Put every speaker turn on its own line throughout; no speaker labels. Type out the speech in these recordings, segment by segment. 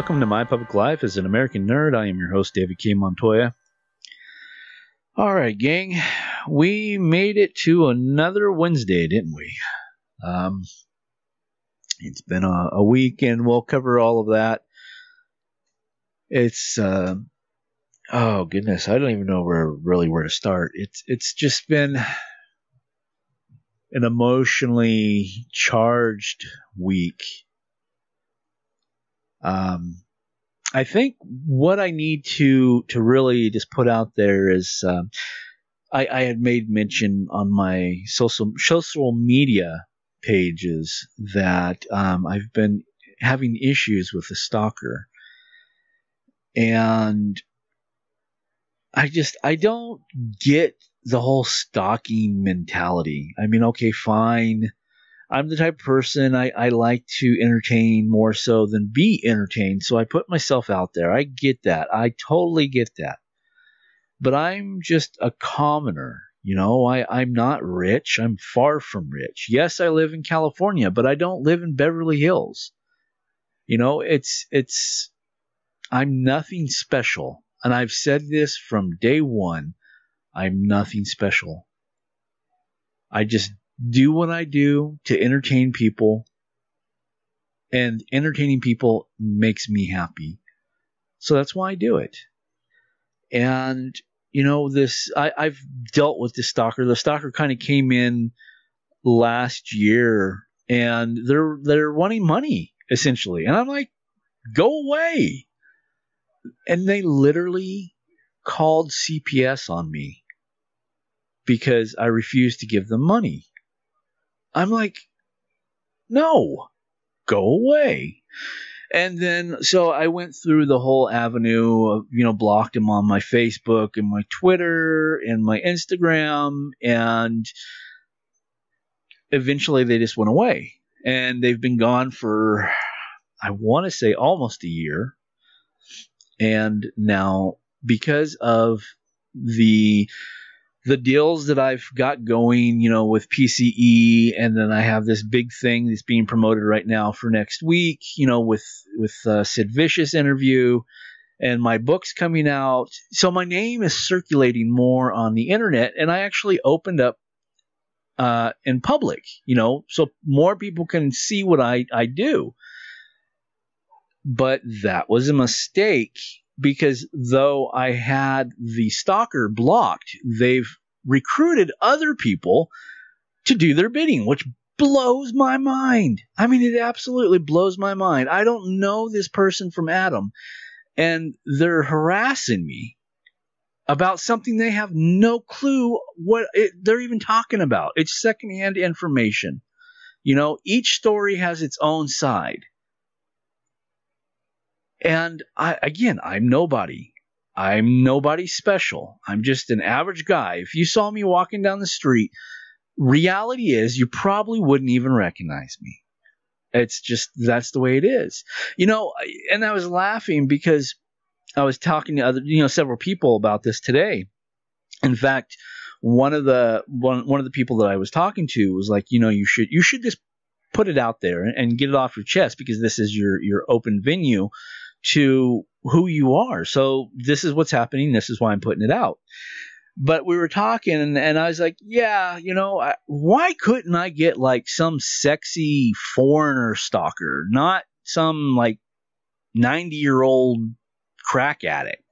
Welcome to My Public Life as an American Nerd. I am your host, David K. Montoya. All right, gang, we made it to another Wednesday, didn't we? Um, it's been a, a week, and we'll cover all of that. It's uh, oh goodness, I don't even know where really where to start. It's it's just been an emotionally charged week um, I think what I need to to really just put out there is um, I, I had made mention on my social social media pages that um, I've been having issues with the stalker, and I just I don't get the whole stalking mentality. I mean, okay, fine I'm the type of person I, I like to entertain more so than be entertained. So I put myself out there. I get that. I totally get that. But I'm just a commoner. You know, I, I'm not rich. I'm far from rich. Yes, I live in California, but I don't live in Beverly Hills. You know, it's it's I'm nothing special. And I've said this from day one. I'm nothing special. I just do what I do to entertain people, and entertaining people makes me happy. So that's why I do it. And you know, this I, I've dealt with the stalker. The stalker kind of came in last year, and they're they're wanting money essentially, and I'm like, go away. And they literally called CPS on me because I refused to give them money. I'm like, no, go away. And then, so I went through the whole avenue of, you know, blocked him on my Facebook and my Twitter and my Instagram. And eventually they just went away. And they've been gone for, I want to say, almost a year. And now, because of the the deals that I've got going, you know, with PCE, and then I have this big thing that's being promoted right now for next week, you know, with with uh, Sid Vicious interview, and my book's coming out. So my name is circulating more on the internet, and I actually opened up uh, in public, you know, so more people can see what I I do. But that was a mistake because though I had the stalker blocked, they've recruited other people to do their bidding, which blows my mind. I mean, it absolutely blows my mind. I don't know this person from Adam, and they're harassing me about something they have no clue what it, they're even talking about. It's secondhand information. You know, each story has its own side. And I, again, I'm nobody. I'm nobody special. I'm just an average guy. If you saw me walking down the street, reality is you probably wouldn't even recognize me. It's just that's the way it is. You know, and I was laughing because I was talking to other, you know, several people about this today. In fact, one of the one one of the people that I was talking to was like, you know, you should you should just put it out there and get it off your chest because this is your your open venue to who you are. So this is what's happening. This is why I'm putting it out. But we were talking, and, and I was like, yeah, you know, I, why couldn't I get like some sexy foreigner stalker, not some like 90 year old crack addict?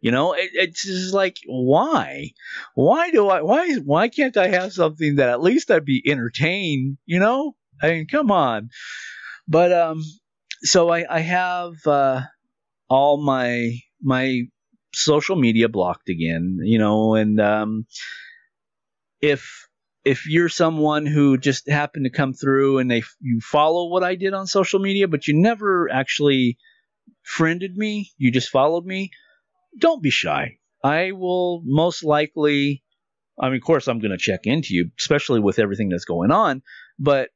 You know, it, it's just like why, why do I, why, why can't I have something that at least I'd be entertained? You know, I mean, come on. But um, so I, I have uh, all my my social media blocked again, you know, and um, if if you're someone who just happened to come through and they you follow what I did on social media, but you never actually friended me, you just followed me, don't be shy. I will most likely, I mean, of course, I'm going to check into you, especially with everything that's going on, but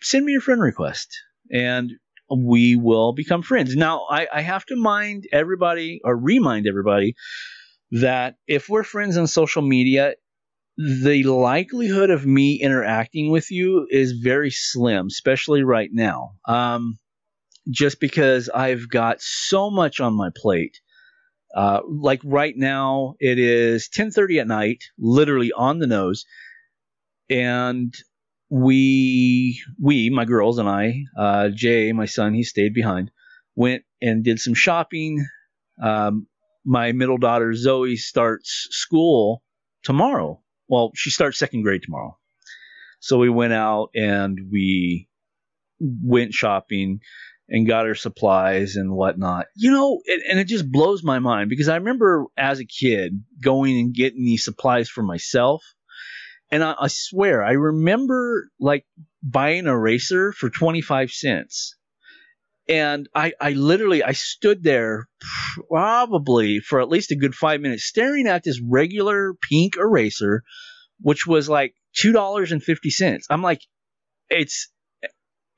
send me your friend request and we will become friends. Now, I, I have to mind everybody or remind everybody that if we're friends on social media, the likelihood of me interacting with you is very slim, especially right now. Um, just because I've got so much on my plate. Uh, like right now, it is 10:30 at night, literally on the nose, and we we my girls and I, uh, Jay, my son, he stayed behind, went and did some shopping. Um, my middle daughter Zoe starts school tomorrow. Well, she starts second grade tomorrow. So we went out and we went shopping and got her supplies and whatnot. You know, it, and it just blows my mind because I remember as a kid going and getting these supplies for myself. And I, I swear, I remember like buying a eraser for 25 cents and I, I literally I stood there probably for at least a good five minutes staring at this regular pink eraser, which was like two dollars and fifty cents. I'm like, it's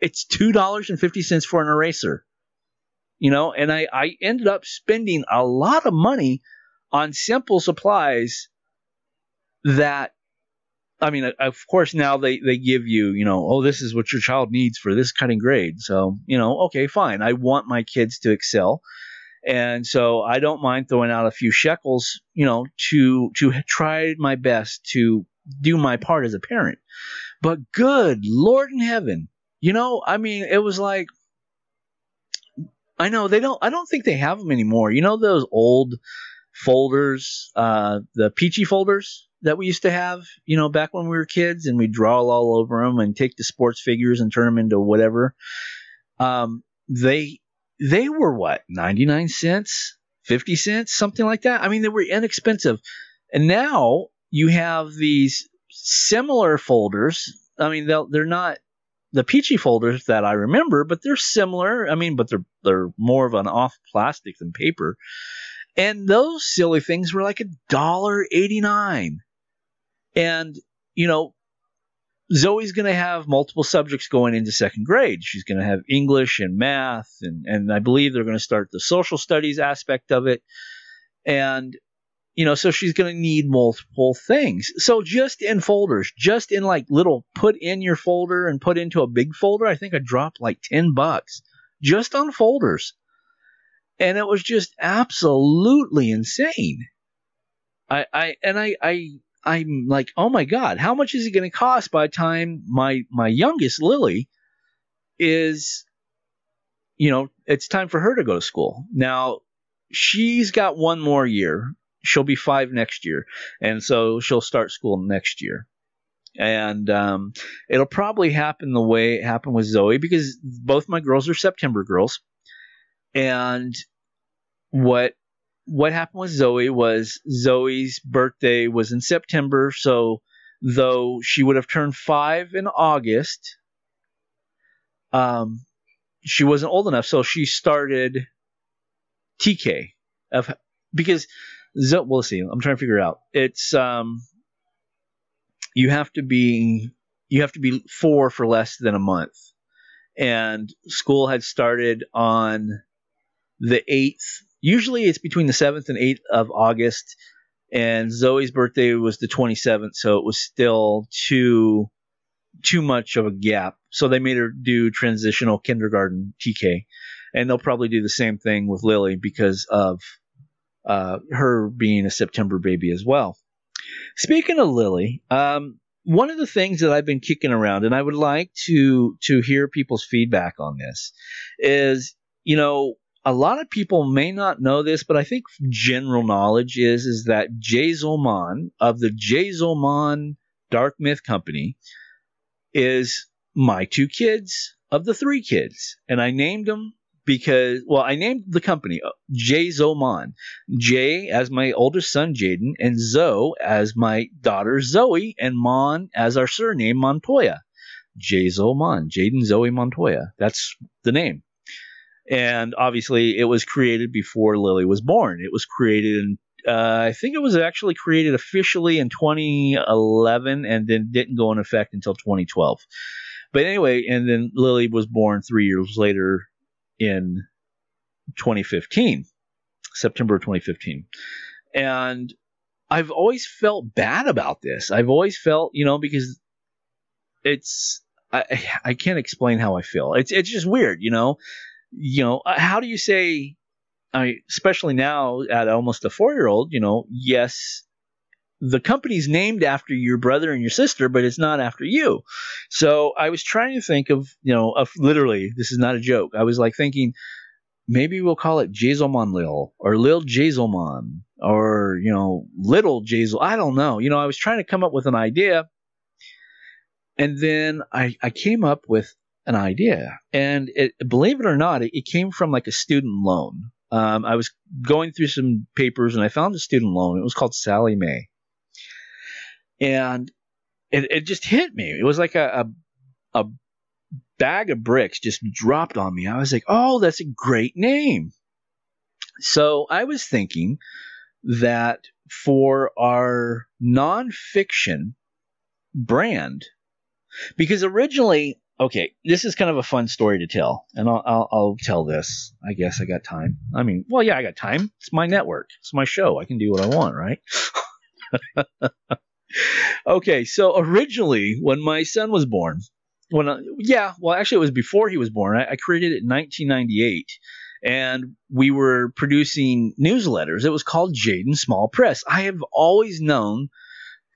it's two dollars and fifty cents for an eraser, you know. And I I ended up spending a lot of money on simple supplies that I mean, of course, now they, they give you, you know, oh, this is what your child needs for this cutting grade. So, you know, okay, fine. I want my kids to excel. And so I don't mind throwing out a few shekels, you know, to, to try my best to do my part as a parent. But good Lord in heaven, you know, I mean, it was like, I know they don't, I don't think they have them anymore. You know, those old folders, uh, the Pee-Chee folders? That we used to have, you know, back when we were kids, and we'd draw all over them and take the sports figures and turn them into whatever. Um, they they were what ninety nine cents, fifty cents, something like that. I mean, they were inexpensive, and now you have these similar folders. I mean, they're they're not the Pee-Chee folders that I remember, but they're similar. I mean, but they're they're more of an off plastic than paper. And those silly things were like a dollar eighty nine. And, you know, Zoe's going to have multiple subjects going into second grade. She's going to have English and math, and, and I believe they're going to start the social studies aspect of it. And, you know, so she's going to need multiple things. So just in folders, just in like little put in your folder and put into a big folder, I think I dropped like 10 bucks just on folders. And it was just absolutely insane. I, I, and I, I, I'm like, oh my god, how much is it going to cost by the time my my youngest Lily is, you know, it's time for her to go to school. Now she's got one more year. She'll be five next year, and so she'll start school next year. And um, it'll probably happen the way it happened with Zoe because both my girls are September girls. And what what happened with Zoe was Zoe's birthday was in September, so though she would have turned five in August, um, she wasn't old enough, so she started TK of because Zoe. We'll see. I'm trying to figure it out. It's um, you have to be you have to be four for less than a month, and school had started on the eighth Usually it's between the 7th and 8th of August, and Zoe's birthday was the 27th, so it was still too too much of a gap. So they made her do transitional kindergarten TK, and they'll probably do the same thing with Lily because of uh, her being a September baby as well. Speaking of Lily, um, one of the things that I've been kicking around, and I would like to to hear people's feedback on this, is you know a lot of people may not know this, but I think general knowledge is is that Jazelmon of the Jazelmon Dark Myth Company is my two kids of the three kids, and I named them because well, I named the company uh, Jazelmon, Jay as my oldest son Jaden, and Zoe as my daughter Zoe, and Mon as our surname Montoya. Jazelmon, Jaden Zoe Montoya. That's the name. And obviously, it was created before Lily was born. It was created in, uh, I think it was actually created officially in 2011 and then didn't go in effect until 2012. But anyway, and then Lily was born three years later in 2015, September 2015. And I've always felt bad about this. I've always felt, you know, because it's I I can't explain how I feel. It's it's just weird, you know. You know, uh, how do you say I especially now at almost a 4-year-old, you know, yes, the company's named after your brother and your sister, but it's not after you. So I was trying to think of, you know, of literally, this is not a joke. I was like thinking, maybe we'll call it Jazelmon Lil or Lil Jazelmon or, you know, Little Jazel. I don't know. You know, I was trying to come up with an idea. And then I, I came up with an idea. And it, believe it or not, it, it came from like a student loan. Um, I was going through some papers and I found a student loan. It was called Sallie Mae and it, it just hit me. It was like a, a, a bag of bricks just dropped on me. I was like, oh, that's a great name. So I was thinking that for our nonfiction brand, because originally, okay, this is kind of a fun story to tell, and I'll, I'll, I'll tell this. I guess I got time. I mean, well, yeah, I got time. It's my network. It's my show. I can do what I want, right? okay, so originally, when my son was born, when I, yeah, well, actually, it was before he was born. I, I created it in 1998, and we were producing newsletters. It was called Jaden Small Press. I have always known,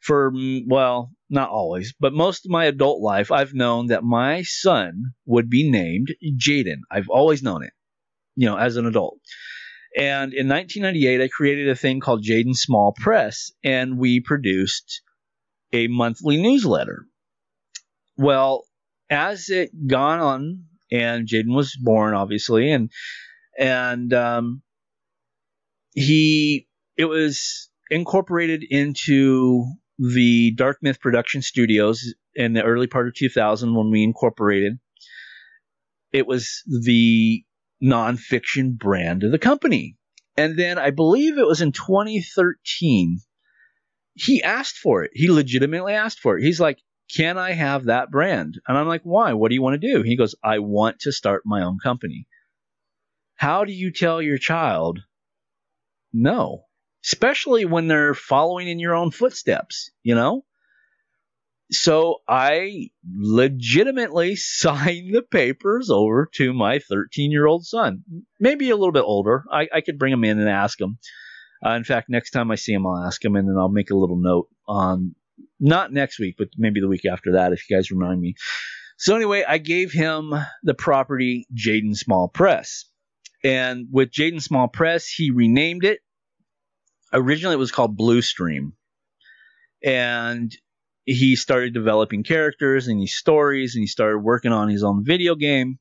for mm, well, not always, but most of my adult life, I've known that my son would be named Jaden. I've always known it, you know, as an adult. And in 1998, I created a thing called Jaden Small Press, and we produced a monthly newsletter. Well, as it gone on, and Jaden was born, obviously, and and um, he it was incorporated into the Dark Myth Production Studios in the early part of 2000 when we incorporated. It was the nonfiction brand of the company. And then I believe it was in 2013, he asked for it. He legitimately asked for it. He's like, Can I have that brand? And I'm like, Why? What do you want to do? He goes, I want to start my own company. How do you tell your child no? Especially when they're following in your own footsteps, you know? so I legitimately signed the papers over to my 13 year old son. Maybe a little bit older. I, I could bring him in and ask him. Uh, in fact, next time I see him, I'll ask him and then I'll make a little note on not next week, but maybe the week after that if you guys remind me. So, anyway, I gave him the property Jaden Small Press. And with Jaden Small Press, he renamed it. Originally, it was called Blue Stream. And he started developing characters and these stories and he started working on his own video game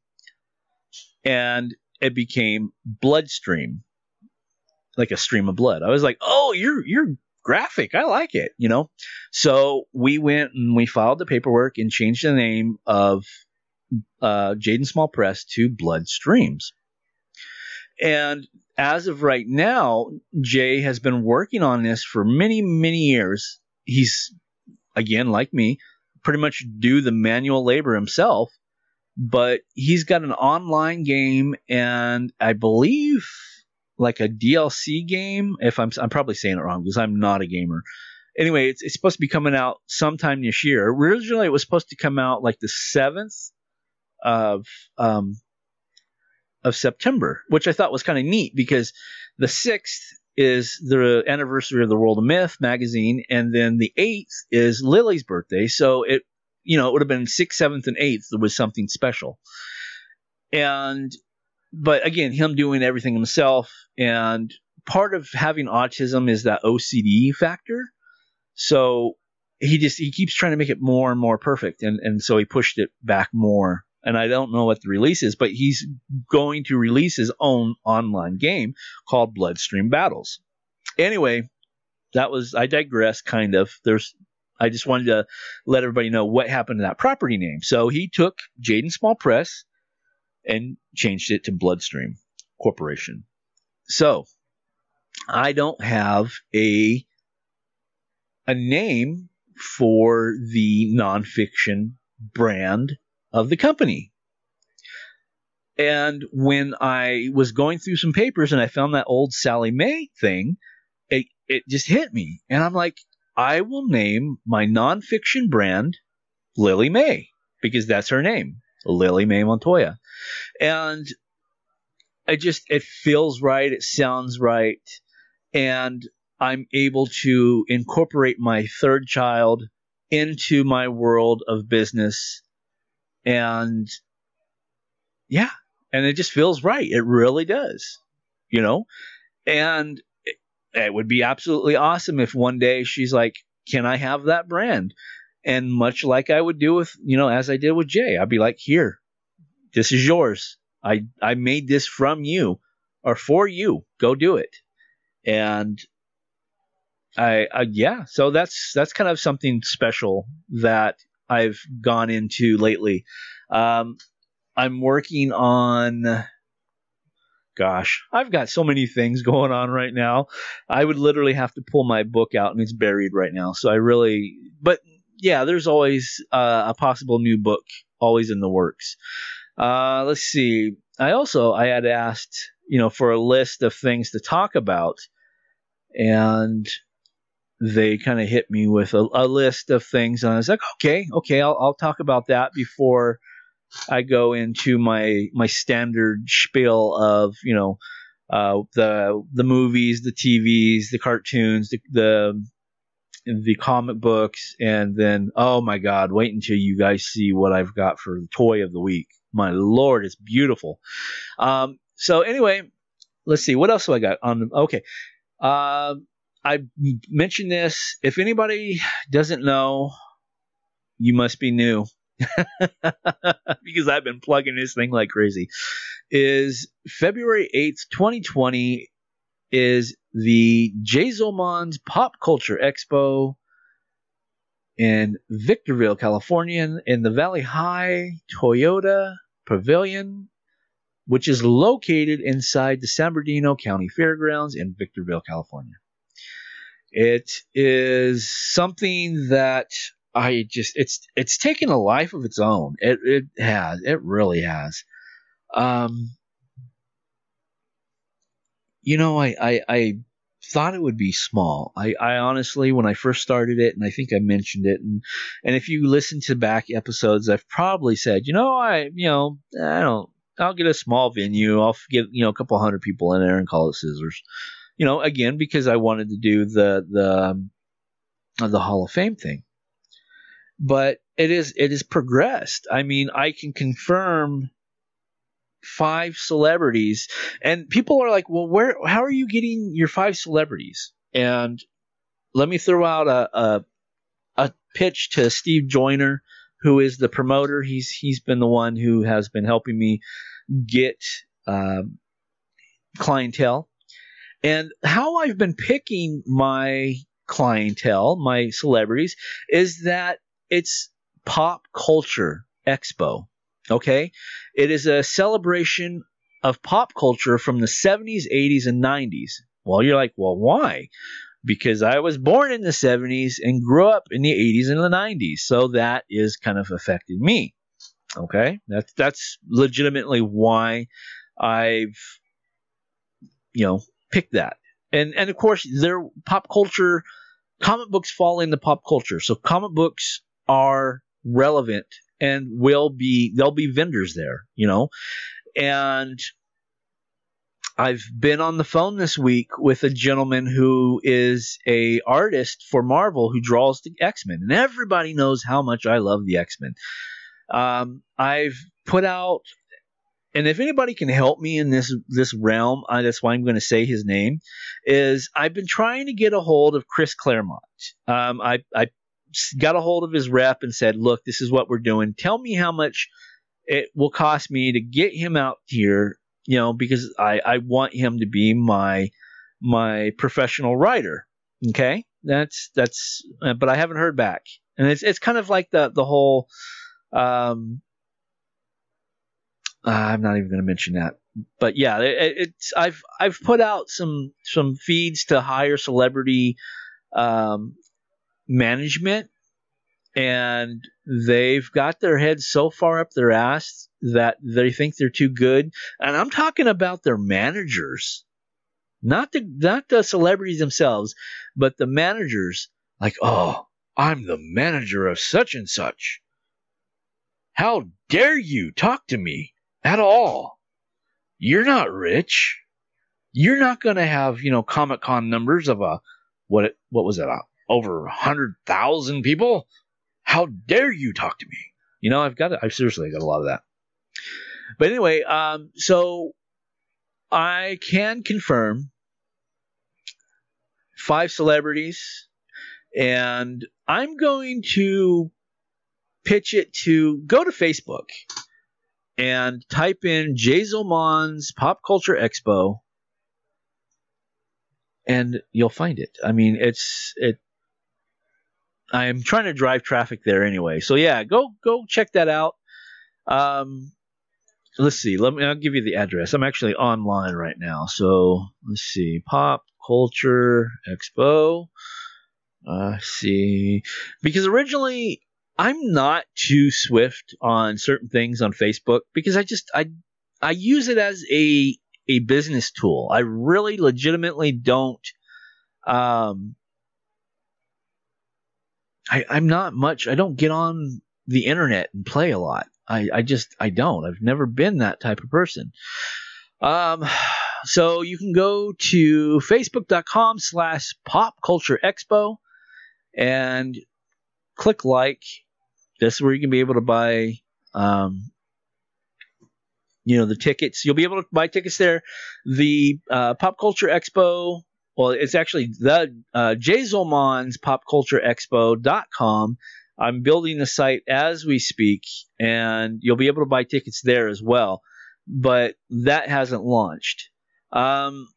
and it became bloodstream like a stream of blood. I was like oh you're you're graphic. I like it you know? So we went and we filed the paperwork and changed the name of uh, jaden small press to bloodstreams. And as of right now jay has been working on this for many many years he's again, like me, pretty much do the manual labor himself. But he's got an online game and I believe like a DLC game. If I'm, I'm probably saying it wrong because I'm not a gamer. Anyway, it's, it's supposed to be coming out sometime this year. Originally, it was supposed to come out like the seventh of um, of September, which I thought was kind of neat because the sixth is the anniversary of the World of Myth magazine, and then the eighth is Lily's birthday. So it, you know, it would have been sixth, seventh, and eighth. There was something special, and but again, him doing everything himself, and part of having autism is that OCD factor. So he just he keeps trying to make it more and more perfect, and and so he pushed it back more and I don't know what the release is, but he's going to release his own online game called Bloodstream Battles. Anyway, that was I digress kind of. There's I just wanted to let everybody know what happened to that property name. So he took Jaden Small Press and changed it to Bloodstream Corporation. So I don't have a a name for the nonfiction brand of the company. And when I was going through some papers and I found that old Sallie Mae thing, it, it just hit me. And I'm like, I will name my nonfiction brand Lily May because that's her name, Lily May Montoya. And it just, it feels right. It sounds right. And I'm able to incorporate my third child into my world of business. And yeah, and it just feels right. It really does, you know? And it, it would be absolutely awesome if one day she's like, Can I have that brand? And much like I would do with, you know, as I did with Jay, I'd be like, Here, this is yours. I, I made this from you or for you. Go do it. And I, I yeah, so that's that's kind of something special that I've gone into lately. Um, I'm working on. Gosh, I've got so many things going on right now. I would literally have to pull my book out, and it's buried right now. So I really, but yeah, there's always uh, a possible new book always in the works. Uh, let's see. I also I had asked you know for a list of things to talk about, and they kind of hit me with a, a, list of things, and I was like, okay, okay, I'll, I'll talk about that before I go into my my standard spiel of you know uh, the the movies, the TVs, the cartoons, the, the the comic books, and then oh my god, wait until you guys see what I've got for the toy of the week. My lord, it's beautiful. Um, so anyway, let's see what else do I got on. Okay, uh, I mentioned this. If anybody doesn't know, you must be new. because I've been plugging this thing like crazy. Is February 8th, 2020 is the Jazelmon's Pop Culture Expo in Victorville, California, in the Valley Hi Toyota Pavilion, which is located inside the San Bernardino County Fairgrounds in Victorville, California. It is something that I just it's it's taken a life of its own. It it has. It really has. Um you know, I, I, I thought it would be small. I, I honestly, when I first started it, and I think I mentioned it, and and if you listen to back episodes, I've probably said, you know, I, you know, I don't, I'll get a small venue. I'll get, you know, a couple hundred people in there and call it Scissors you know, again because I wanted to do the the um, the Hall of Fame thing. But it is it has progressed. I mean, I can confirm five celebrities, and people are like, "Well, where? How are you getting your five celebrities?" And let me throw out a a, a pitch to Steve Joyner, who is the promoter. He's he's been the one who has been helping me get um, clientele and how I've been picking my clientele, my celebrities, is that it's pop culture expo. Okay? It is a celebration of pop culture from the 70s, 80s, and 90s. Well, you're like, well, why? Because I was born in the 70s and grew up in the 80s and the 90s. So that is kind of affected me. Okay? That's that's legitimately why I've you know pick that. And and of course, their pop culture comic books fall into pop culture. So comic books are relevant and will be there'll be vendors there, you know. And I've been on the phone this week with a gentleman who is a artist for Marvel who draws the X Men, and everybody knows how much I love the X Men. Um, I've put out and if anybody can help me in this this realm, uh, that's why I'm going to say his name. Is I've been trying to get a hold of Chris Claremont. Um, I I got a hold of his rep and said, "Look, this is what we're doing. Tell me how much it will cost me to get him out here. You know, because I I want him to be my my professional writer. Okay, that's that's. Uh, but I haven't heard back, and it's it's kind of like the the whole." Um, uh, I'm not even going to mention that. But yeah, it, it's I've I've put out some some feeds to hire celebrity um, management, and they've got their heads so far up their ass that they think they're too good. And I'm talking about their managers, not the not the celebrities themselves, but the managers. Like, oh, I'm the manager of such and such. How dare you talk to me at all? You're not rich. You're not going to have, you know, Comic Con numbers of a, what, what was it, uh, over 100,000 people? How dare you talk to me? You know, I've got, I've seriously got a lot of that. But anyway, um, so I can confirm five celebrities, and I'm going to pitch it to go to Facebook and type in Jazelmon's Pop Culture Expo, and you'll find it. I mean, it's it. I'm trying to drive traffic there anyway, so yeah, go go check that out. Um, let's see. Let me. I'll give you the address. I'm actually online right now, so let's see. Pop Culture Expo. Uh, see, because originally I'm not too swift on certain things on Facebook because I just I I use it as a a business tool. I really legitimately don't um I, I'm not much I don't get on the internet and play a lot. I, I just I don't. I've never been that type of person. Um so you can go to facebook.com slash pop culture expo and click like. This is where you can be able to buy, um, you know, the tickets. You'll be able to buy tickets there. The uh, Pop Culture Expo, well, it's actually the uh, Jazelmon's popcultureexpo.com. I'm building the site as we speak, and you'll be able to buy tickets there as well. But that hasn't launched. Um,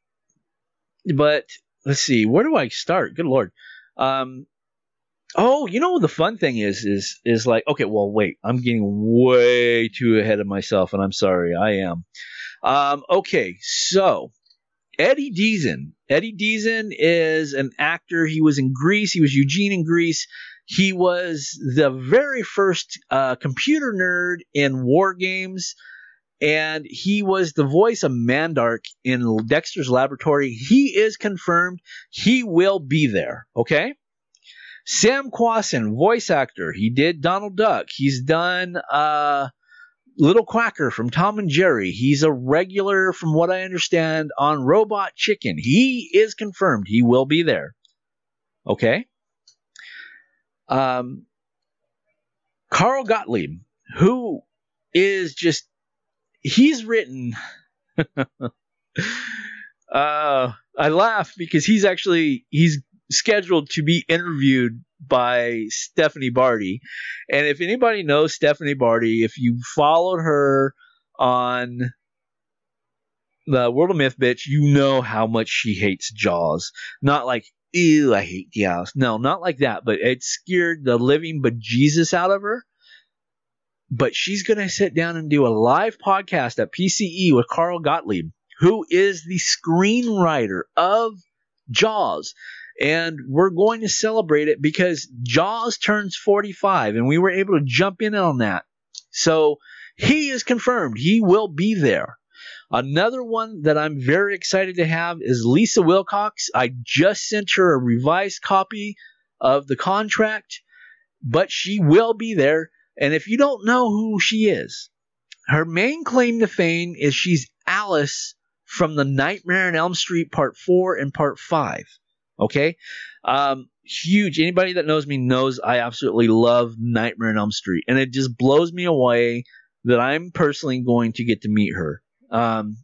but let's see, where do I start? Good lord. Um, Oh, you know the fun thing is is is like okay, well wait, I'm getting way too ahead of myself, and I'm sorry, I am. Um, okay, so Eddie Deezen. Eddie Deezen is an actor. He was in Grease. He was Eugene in Grease. He was the very first uh, computer nerd in War Games, and he was the voice of Mandark in Dexter's Laboratory. He is confirmed. He will be there. Okay. Sam Quasen, voice actor. He did Donald Duck. He's done uh, Little Quacker from Tom and Jerry. He's a regular, from what I understand, on Robot Chicken. He is confirmed. He will be there. Okay. Um, Carl Gottlieb, who is just, he's written. uh, I laugh because he's actually he's scheduled to be interviewed by Stephanie Barty. And if anybody knows Stephanie Barty, if you followed her on the World of Myth bitch, you know how much she hates Jaws. Not like, ew, I hate Jaws. No, not like that, but it scared the living bejesus out of her. But she's going to sit down and do a live podcast at PCE with Carl Gottlieb, who is the screenwriter of Jaws and we're going to celebrate it because Jaws turns 45 and we were able to jump in on that. So he is confirmed. He will be there. Another one that I'm very excited to have is Lisa Wilcox. I just sent her a revised copy of the contract, but she will be there. And if you don't know who she is, her main claim to fame is she's Alice from the Nightmare on Elm Street Part 4 and Part 5. Okay, um, huge. Anybody that knows me knows I absolutely love Nightmare on Elm Street, and it just blows me away that I'm personally going to get to meet her. Um,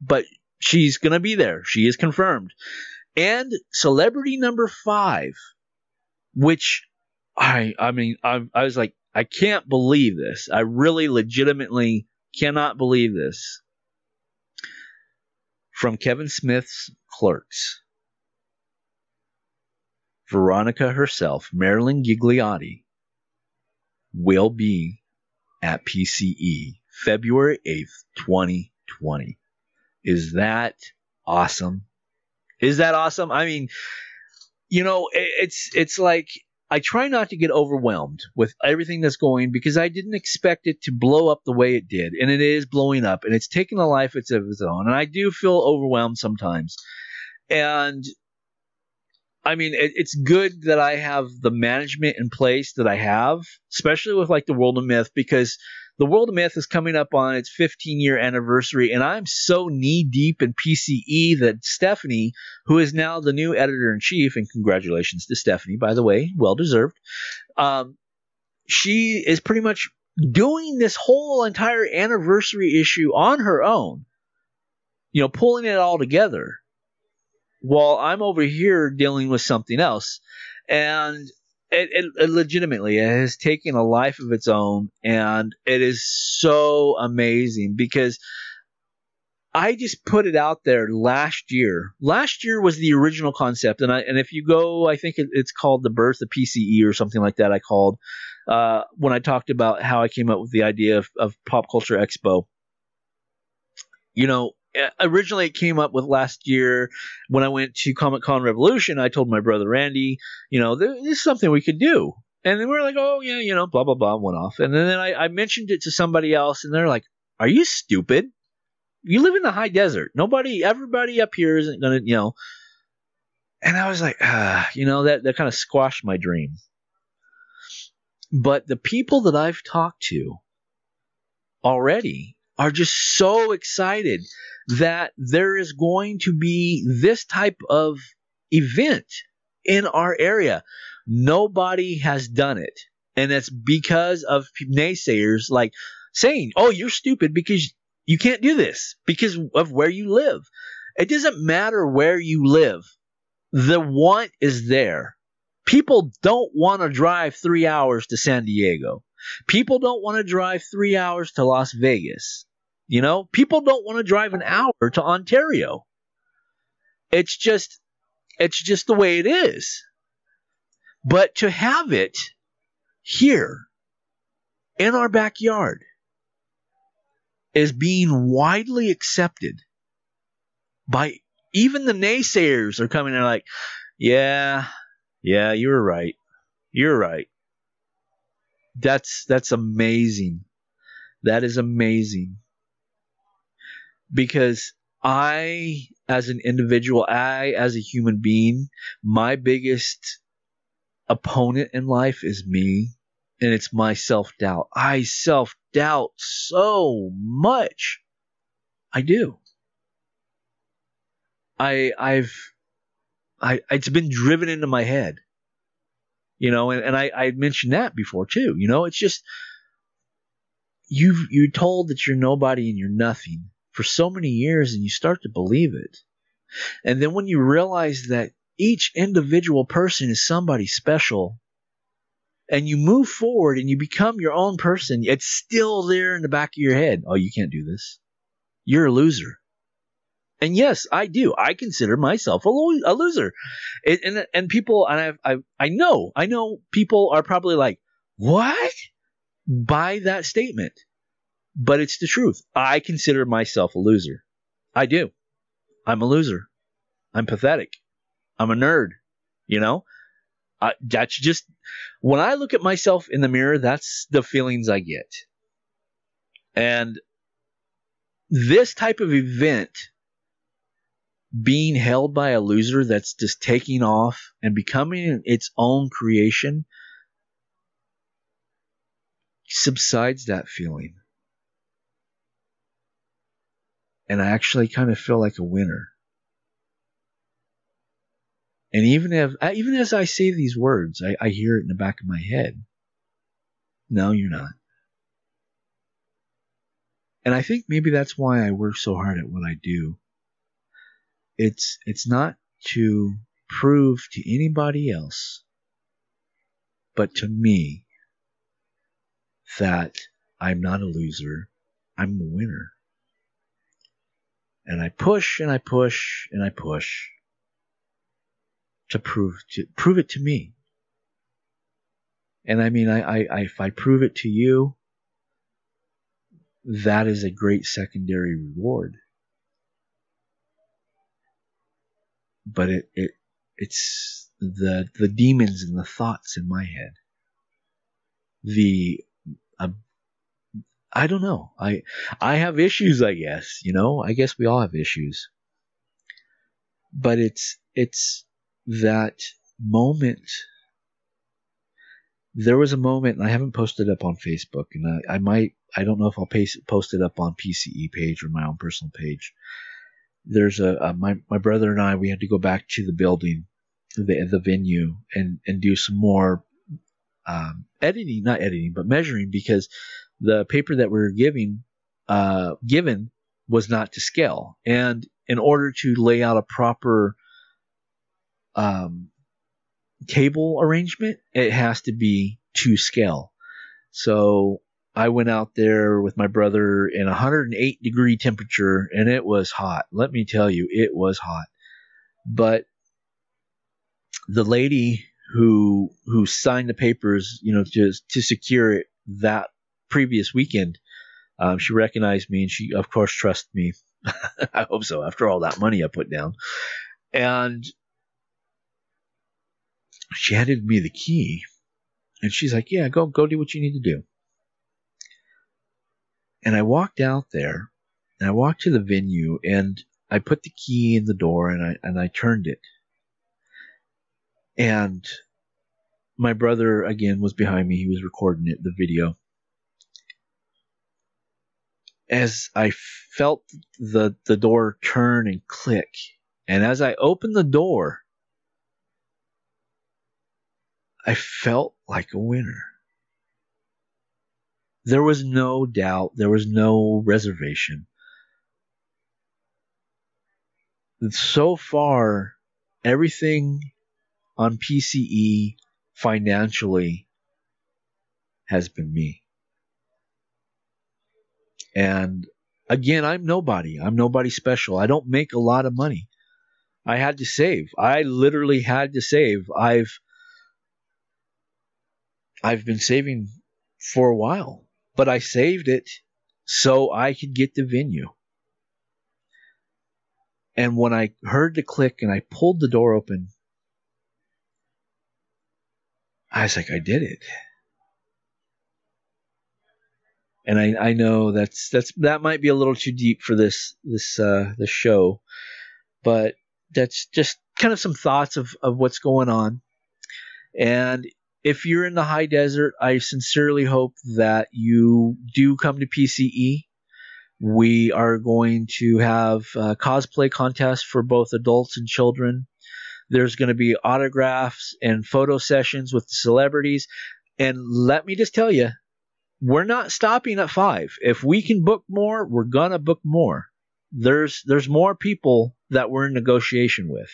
but she's gonna be there. She is confirmed. And celebrity number five, which I I mean I, I was like I can't believe this. I really legitimately cannot believe this. From Kevin Smith's Clerks. Veronica herself, Marilyn Ghigliotti, will be at PCE February 8th, 2020. Is that awesome? Is that awesome? I mean, you know, it's it's like I try not to get overwhelmed with everything that's going because I didn't expect it to blow up the way it did, and it is blowing up, and it's taking a life of its own, and I do feel overwhelmed sometimes, and I mean, it, it's good that I have the management in place that I have, especially with like the World of Myth, because the World of Myth is coming up on its 15 year anniversary, and I'm so knee deep in PCE that Stephanie, who is now the new editor in chief, and congratulations to Stephanie, by the way, well deserved, um, she is pretty much doing this whole entire anniversary issue on her own, you know, pulling it all together while I'm over here dealing with something else. And it, it, it, legitimately it has taken a life of its own, and it is so amazing because I just put it out there last year. Last year was the original concept, and I and if you go, I think it, it's called the birth of PCE or something like that. I called uh, when I talked about how I came up with the idea of, of Pop Culture Expo. You know, originally it came up with last year when I went to Comic Con Revolution. I told my brother Randy, you know, this is something we could do. And then we are like, oh, yeah, you know, blah, blah, blah, went off. And then, then I, I mentioned it to somebody else, and they're like, are you stupid? You live in the high desert. Nobody, everybody up here isn't going to, you know. And I was like, ah, you know, that, that kind of squashed my dream. But the people that I've talked to already are just so excited that there is going to be this type of event in our area. Nobody has done it. And it's because of naysayers like saying, oh, you're stupid because you can't do this because of where you live. It doesn't matter where you live, the want is there. People don't want to drive three hours to San Diego. People don't want to drive three hours to Las Vegas. You know, people don't want to drive an hour to Ontario. It's just it's just the way it is. But to have it here in our backyard is being widely accepted by even the naysayers are coming in like, yeah, yeah, you're right. You're right. That's that's amazing. That is amazing because I, as an individual, I, as a human being, my biggest opponent in life is me, and it's my self doubt. I self doubt so much. I do. I, I've, I, it's been driven into my head, you know, and, and I, I mentioned that before too. You know, it's just you've, you're told that you're nobody and you're nothing for so many years and you start to believe it. And then when you realize that each individual person is somebody special and you move forward and you become your own person, it's still there in the back of your head. Oh, you can't do this. You're a loser. And yes, I do. I consider myself a, lo- a loser. And and people and I I I know I know people are probably like, "What?" by that statement but it's the truth. I consider myself a loser. I do. I'm a loser. I'm pathetic. I'm a nerd. You know, I, that's just when I look at myself in the mirror, that's the feelings I get. And this type of event being held by a loser that's just taking off and becoming its own creation subsides that feeling and I actually kind of feel like a winner. And even if even as I say these words, I, I hear it in the back of my head. No, you're not. And I think maybe that's why I work so hard at what I do. It's it's not to prove to anybody else, but to me that I'm not a loser, I'm a winner. And I push and I push and I push to prove to prove it to me. And I mean, I, I, I if I prove it to you, that is a great secondary reward. But it, it it's the the demons and the thoughts in my head. The uh, I don't know. I I have issues, I guess, you know? I guess we all have issues. But it's it's that moment there was a moment, and I haven't posted up on Facebook, and I, I might, I don't know if I'll paste, post it up on PCE page or my own personal page. There's a, a my my brother and I we had to go back to the building, the the venue, and and do some more um, editing, not editing, but measuring because the paper that we were giving uh, given was not to scale, and in order to lay out a proper um, table arrangement, it has to be to scale. So I went out there with my brother in 108 degree temperature and it was hot. Let me tell you, it was hot. But the lady who who signed the papers, you know, to to secure it that previous weekend, um, she recognized me and she of course trusts me. I hope so. After all that money I put down, and she handed me the key and she's like, Yeah, go go do what you need to do. And I walked out there and I walked to the venue and I put the key in the door and I and I turned it. And my brother again was behind me. He was recording it, the video. As I felt the the door turn and click, and as I opened the door, I felt like a winner. There was no doubt, there was no reservation. So far, everything on PCE financially has been me. And again, I'm nobody. I'm nobody special. I don't make a lot of money. I had to save. I literally had to save. I've I've been saving for a while, but I saved it so I could get the venue. And when I heard the click and I pulled the door open, I was like, I did it. And I, I know that's that's that might be a little too deep for this this uh this show, but that's just kind of some thoughts of, of what's going on. And if you're in the high desert, I sincerely hope that you do come to PCE. We are going to have cosplay contests for both adults and children. There's going to be autographs and photo sessions with the celebrities. And let me just tell you, we're not stopping at five. If we can book more, we're gonna book more. There's there's more people that we're in negotiation with.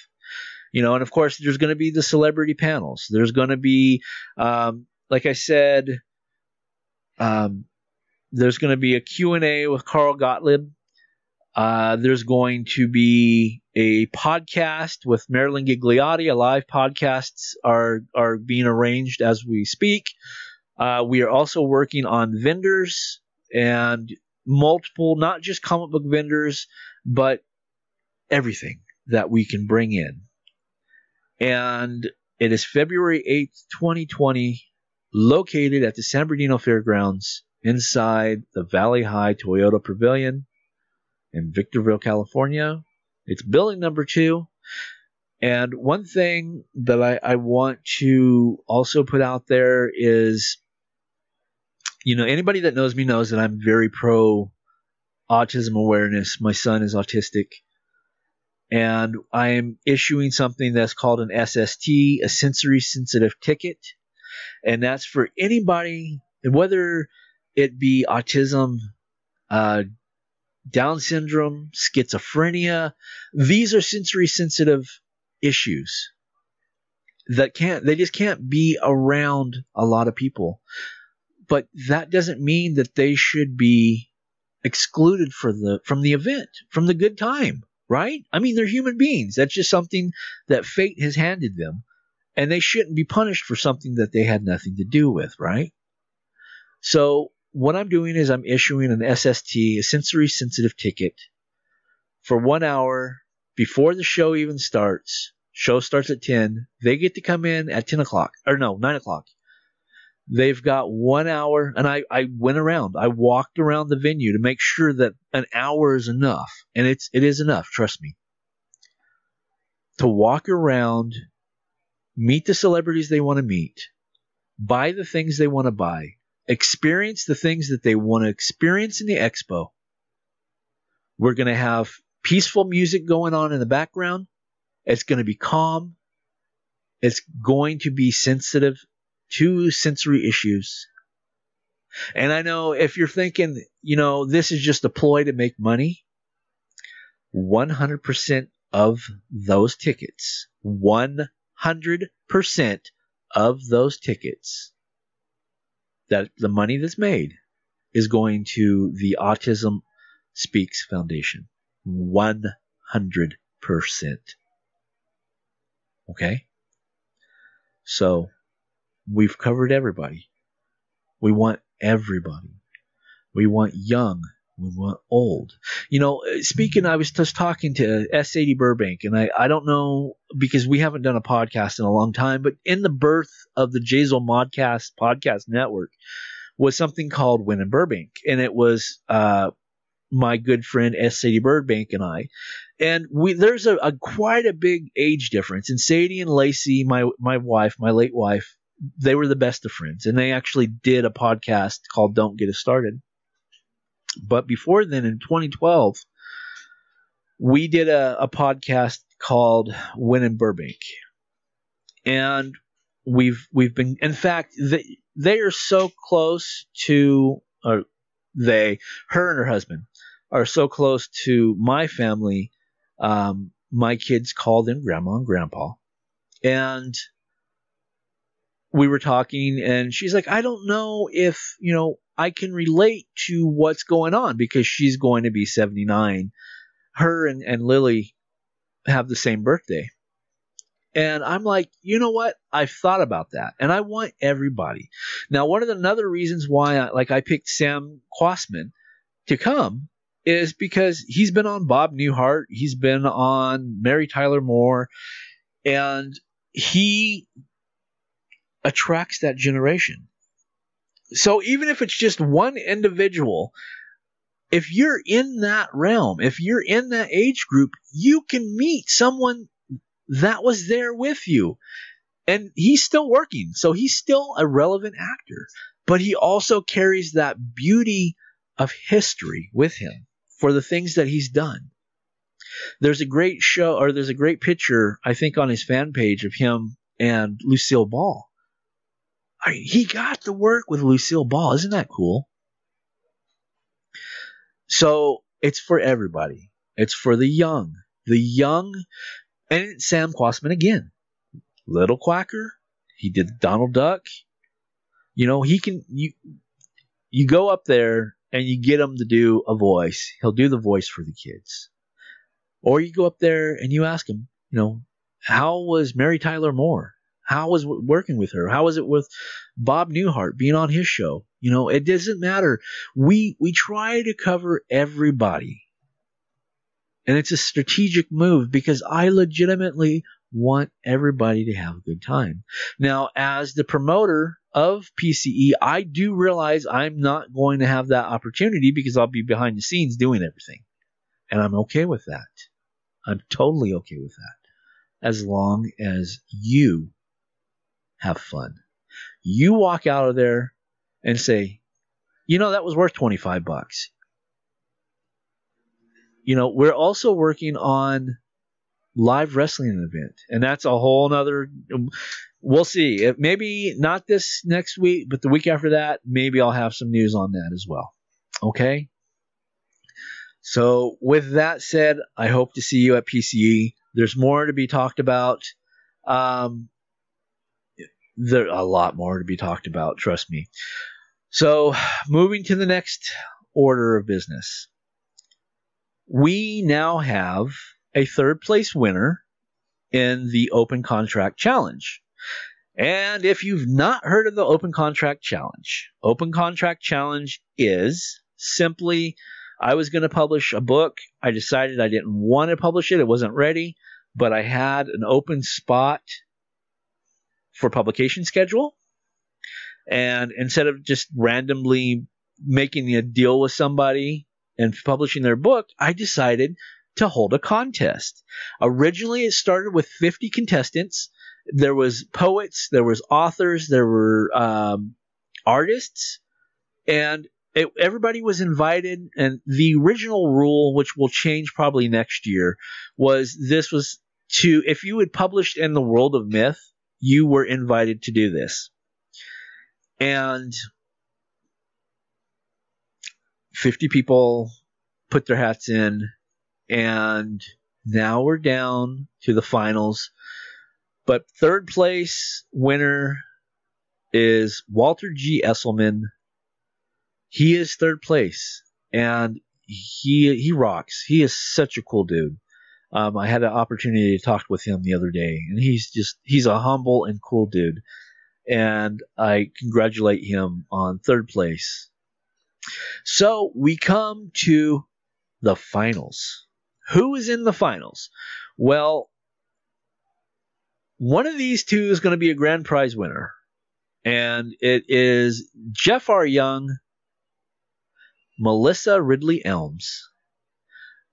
You know and of course there's going to be the celebrity panels. There's going to be um, like i said um, there's going to be a q&a with carl gottlieb. Uh, there's going to be a podcast with marilyn ghigliotti. A live podcasts are are being arranged as we speak uh, we are also working on vendors and multiple not just comic book vendors but everything that we can bring in and it is February 8th, 2020, located at the San Bernardino Fairgrounds inside the Valley Hi Toyota Pavilion in Victorville, California. It's building number two. And one thing that I, I want to also put out there is, you know, anybody that knows me knows that I'm very pro autism awareness. My son is autistic and I am issuing something that's called an SST, a sensory sensitive ticket, and that's for anybody, whether it be autism, uh, Down syndrome, schizophrenia. These are sensory sensitive issues that can't they just can't be around a lot of people. But that doesn't mean that they should be excluded for the from the event, from the good time right? I mean, they're human beings. That's just something that fate has handed them, and they shouldn't be punished for something that they had nothing to do with, right? So what I'm doing is I'm issuing an SST, a sensory sensitive ticket, for one hour before the show even starts. Show starts at 10. They get to come in at 10 o'clock, or no, 9 o'clock. They've got one hour, and I, I went around. I walked around the venue to make sure that an hour is enough, and it's it is enough. Trust me. To walk around, meet the celebrities they want to meet, buy the things they want to buy, experience the things that they want to experience in the expo. We're going to have peaceful music going on in the background. It's going to be calm. It's going to be sensitive to sensory issues. And I know if you're thinking, you know, this is just a ploy to make money, 100% of those tickets, 100% of those tickets that the money that's made is going to the Autism Speaks Foundation. 100%. Okay? So, we've covered everybody. We want everybody. We want young. We want old. You know, speaking, I was just talking to Sadie Burbank, and I, I don't know because we haven't done a podcast in a long time, but in the birth of the Jazel Modcast podcast network was something called Win in Burbank, and it was uh, my good friend S. Sadie Burbank and I, and we there's a, a, quite a big age difference. And Sadie and Lacey, my my wife, my late wife, they were the best of friends, and they actually did a podcast called "Don't Get Us Started." But before then, in 2012, we did a, a podcast called "Win in Burbank," and we've we've been, in fact, they, they are so close to, they, her and her husband, are so close to my family. Um, my kids call them grandma and grandpa. And we were talking, and she's like, I don't know if, you know, I can relate to what's going on because she's going to be 79. Her and, and Lily have the same birthday. And I'm like, you know what? I've thought about that, and I want everybody. Now, one of the other reasons why, I, like, I picked Sam Kwasman to come is because he's been on Bob Newhart, he's been on Mary Tyler Moore, and he attracts that generation. So even if it's just one individual, if you're in that realm, if you're in that age group, you can meet someone that was there with you. And he's still working, so he's still a relevant actor, but he also carries that beauty of history with him for the things that he's done. There's a great show, or there's a great picture, I think, on his fan page of him and Lucille Ball. I mean, he got to work with Lucille Ball. Isn't that cool? So it's for everybody. It's for the young. The young, and Sam Kwasman again. Little Quacker. He did Donald Duck. You know, he can, you, you go up there and you get him to do a voice, he'll do the voice for the kids. Or you go up there and you ask him, you know, how was Mary Tyler Moore? How was working with her? How was it with Bob Newhart being on his show? You know, it doesn't matter. We we try to cover everybody. And it's a strategic move because I legitimately want everybody to have a good time. Now, as the promoter of PCE, I do realize I'm not going to have that opportunity because I'll be behind the scenes doing everything. And I'm okay with that. I'm totally okay with that. As long as you have fun. You walk out of there and say, you know, that was worth 25 bucks. You know, we're also working on live wrestling event, and that's a whole nother we'll see. Maybe not this next week, but the week after that, maybe I'll have some news on that as well. Okay. So with that said, I hope to see you at PCE. There's more to be talked about. Um, there a lot more to be talked about. Trust me. So moving to the next order of business, we now have a third place winner in the Open Contract Challenge. And if you've not heard of the Open Contract Challenge, Open Contract Challenge is simply I was going to publish a book. I decided I didn't want to publish it, it wasn't ready, but I had an open spot for publication schedule. And instead of just randomly making a deal with somebody and publishing their book, I decided to hold a contest. Originally, it started with 50 contestants. There was poets, there was authors, there were um, artists, and it, everybody was invited. And the original rule, which will change probably next year, was this was to if you had published in the world of myth, you were invited to do this. And 50 people put their hats in, and now we're down to the finals. But third place winner is Walter G. Esselman. He is third place, and he he rocks. He is such a cool dude. Um, I had an opportunity to talk with him the other day, and he's just he's a humble and cool dude. And I congratulate him on third place. So we come to the finals. Who is in the finals? Well, one of these two is going to be a grand prize winner, and it is Jeff R. Young, Melissa Ridley Elms,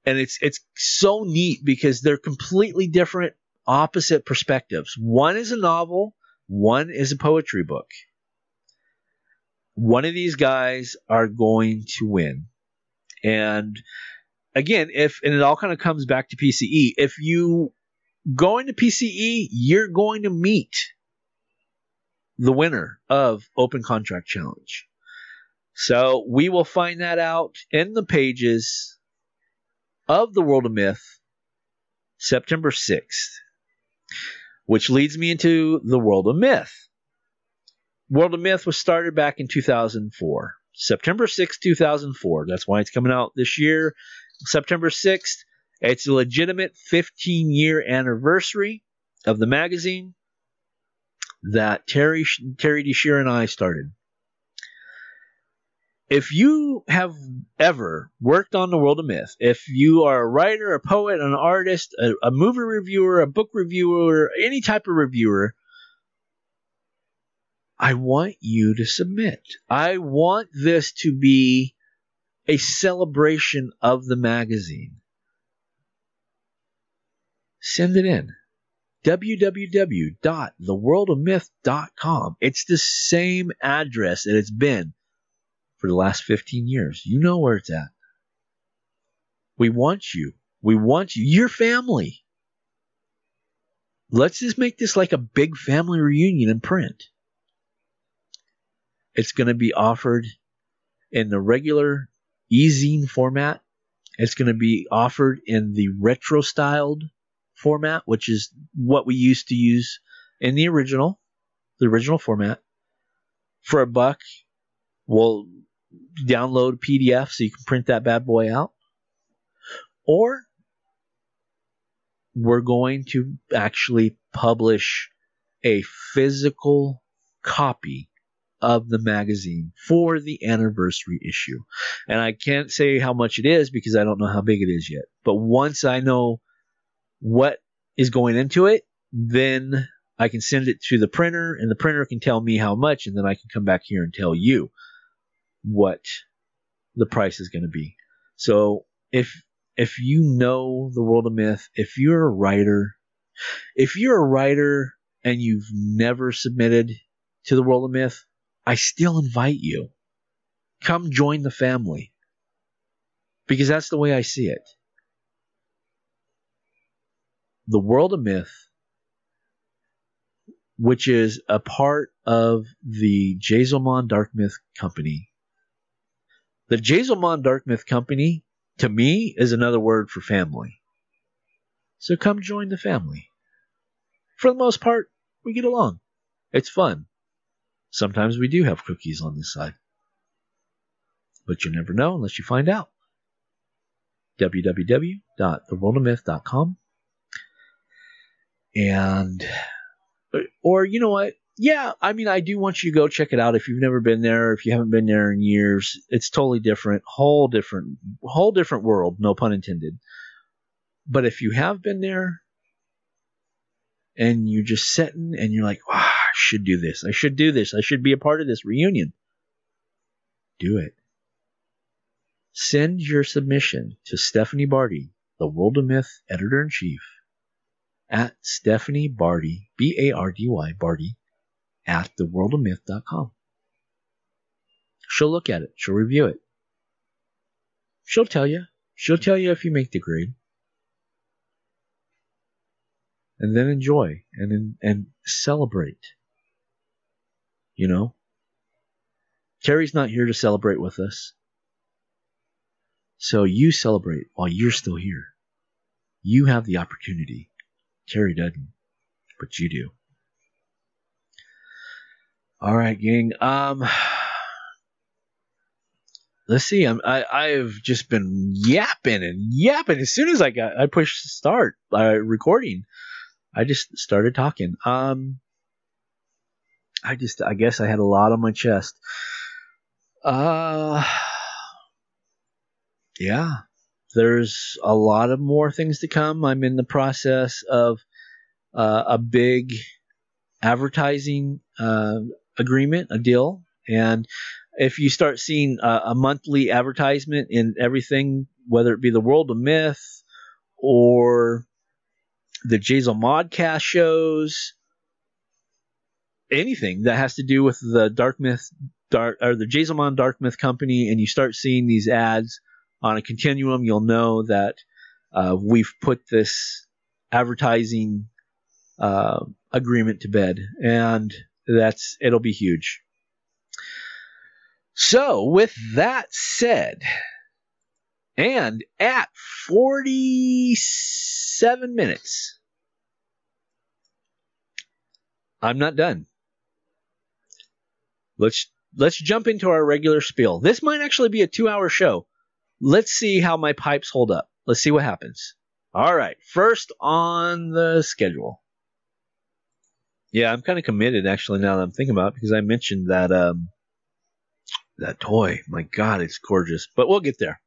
and it's it's so neat because they're completely different, opposite perspectives. One is a novel, one is a poetry book. One of these guys are going to win, and again, if and it all kind of comes back to PCE. If you go into PCE, you're going to meet the winner of Open Contract Challenge. So we will find that out in the pages of the World of Myth, September 6th, which leads me into the World of Myth. World of Myth was started back in 2004. September 6th, 2004. That's why it's coming out this year. September 6th. It's a legitimate 15 year anniversary of the magazine that Terry Terry DeShear and I started. If you have ever worked on the world of myth, if you are a writer, a poet, an artist, a, a movie reviewer, a book reviewer, any type of reviewer, I want you to submit. I want this to be a celebration of the magazine. Send it in. www.theworldofmyth.com. It's the same address that it's been for the last 15 years. You know where it's at. We want you. We want you. Your family. Let's just make this like a big family reunion in print. It's going to be offered in the regular e-zine format. It's going to be offered in the retro styled format, which is what we used to use in the original, the original format. For a buck, we'll download PDF so you can print that bad boy out. Or we're going to actually publish a physical copy of the magazine for the anniversary issue. And I can't say how much it is because I don't know how big it is yet. But once I know what is going into it, then I can send it to the printer and the printer can tell me how much and then I can come back here and tell you what the price is going to be. So if if you know the world of myth, if you're a writer, if you're a writer and you've never submitted to the world of myth, I still invite you. Come join the family. Because that's the way I see it. The world of myth, which is a part of the Jazelmon Dark Myth Company. The Jazelmon Dark Myth Company, to me, is another word for family. So come join the family. For the most part, we get along. It's fun. Sometimes we do have cookies on this side. But you never know unless you find out. www.theworldofmyth.com. And, or you know what? Yeah, I mean, I do want you to go check it out if you've never been there, if you haven't been there in years. It's totally different, whole different, whole different world, no pun intended. But if you have been there and you're just sitting and you're like, wow, I should do this, I should do this, I should be a part of this reunion, do it. Send your submission to Stephanie Bardy, the World of Myth editor in chief, at Stephanie Bardy, B A R D Y, Bardy, at theworldofmyth.com. She'll look at it, she'll review it. She'll tell you. She'll tell you if you make the grade. And then enjoy and and celebrate. You know? Terry's not here to celebrate with us. So you celebrate while you're still here. You have the opportunity. Terry doesn't, but you do. All right, gang. Um, let's see. I'm, I I've just been yapping and yapping. As soon as I got I pushed start uh, recording, I just started talking. Um, I just I guess I had a lot on my chest. Uh yeah, there's a lot of more things to come. I'm in the process of uh, a big advertising uh, agreement, a deal, and if you start seeing a, a, monthly advertisement in everything, whether it be the World of Myth or the Jazel Modcast shows, anything that has to do with the Dark Myth, Dark or the Jazelmon Dark Myth Company, and you start seeing these ads on a continuum, you'll know that uh, we've put this advertising uh, agreement to bed, and that's it'll be huge. So, with that said, and at 47 minutes, I'm not done. Let's let's jump into our regular spiel. This might actually be a 2-hour show let's see how my pipes hold up. Let's see what happens. All right, first on the schedule. Yeah, I'm kind of committed actually now that I'm thinking about it because I mentioned that um that toy. My god, it's gorgeous. But we'll get there.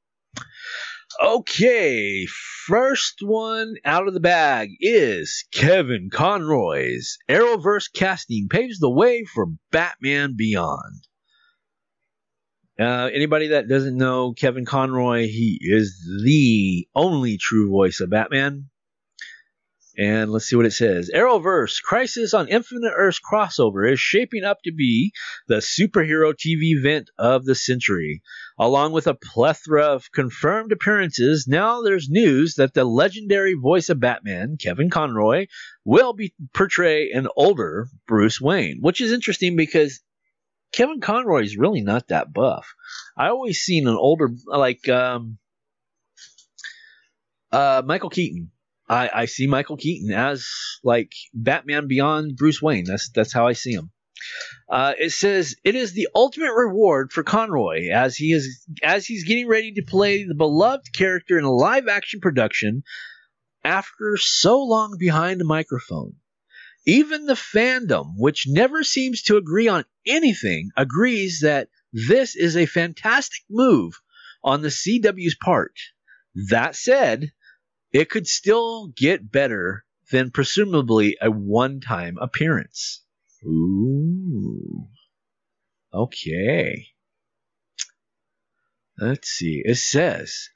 Okay, first one out of the bag is Kevin Conroy's Arrowverse casting paves the way for Batman Beyond. Uh, anybody that doesn't know Kevin Conroy, he is the only true voice of Batman. And let's see what it says. Arrowverse Crisis on Infinite Earths crossover is shaping up to be the superhero TV event of the century. Along with a plethora of confirmed appearances, now there's news that the legendary voice of Batman, Kevin Conroy, will be portray an older Bruce Wayne, which is interesting because Kevin Conroy is really not that buff. I always seen an older like um, uh, Michael Keaton. I, I see Michael Keaton as like Batman Beyond Bruce Wayne. That's that's how I see him. Uh, it says it is the ultimate reward for Conroy as he is as he's getting ready to play the beloved character in a live action production after so long behind a microphone. Even the fandom, which never seems to agree on anything, agrees that this is a fantastic move on the CW's part. That said, it could still get better than presumably a one time appearance. Ooh. Okay. Let's see. It says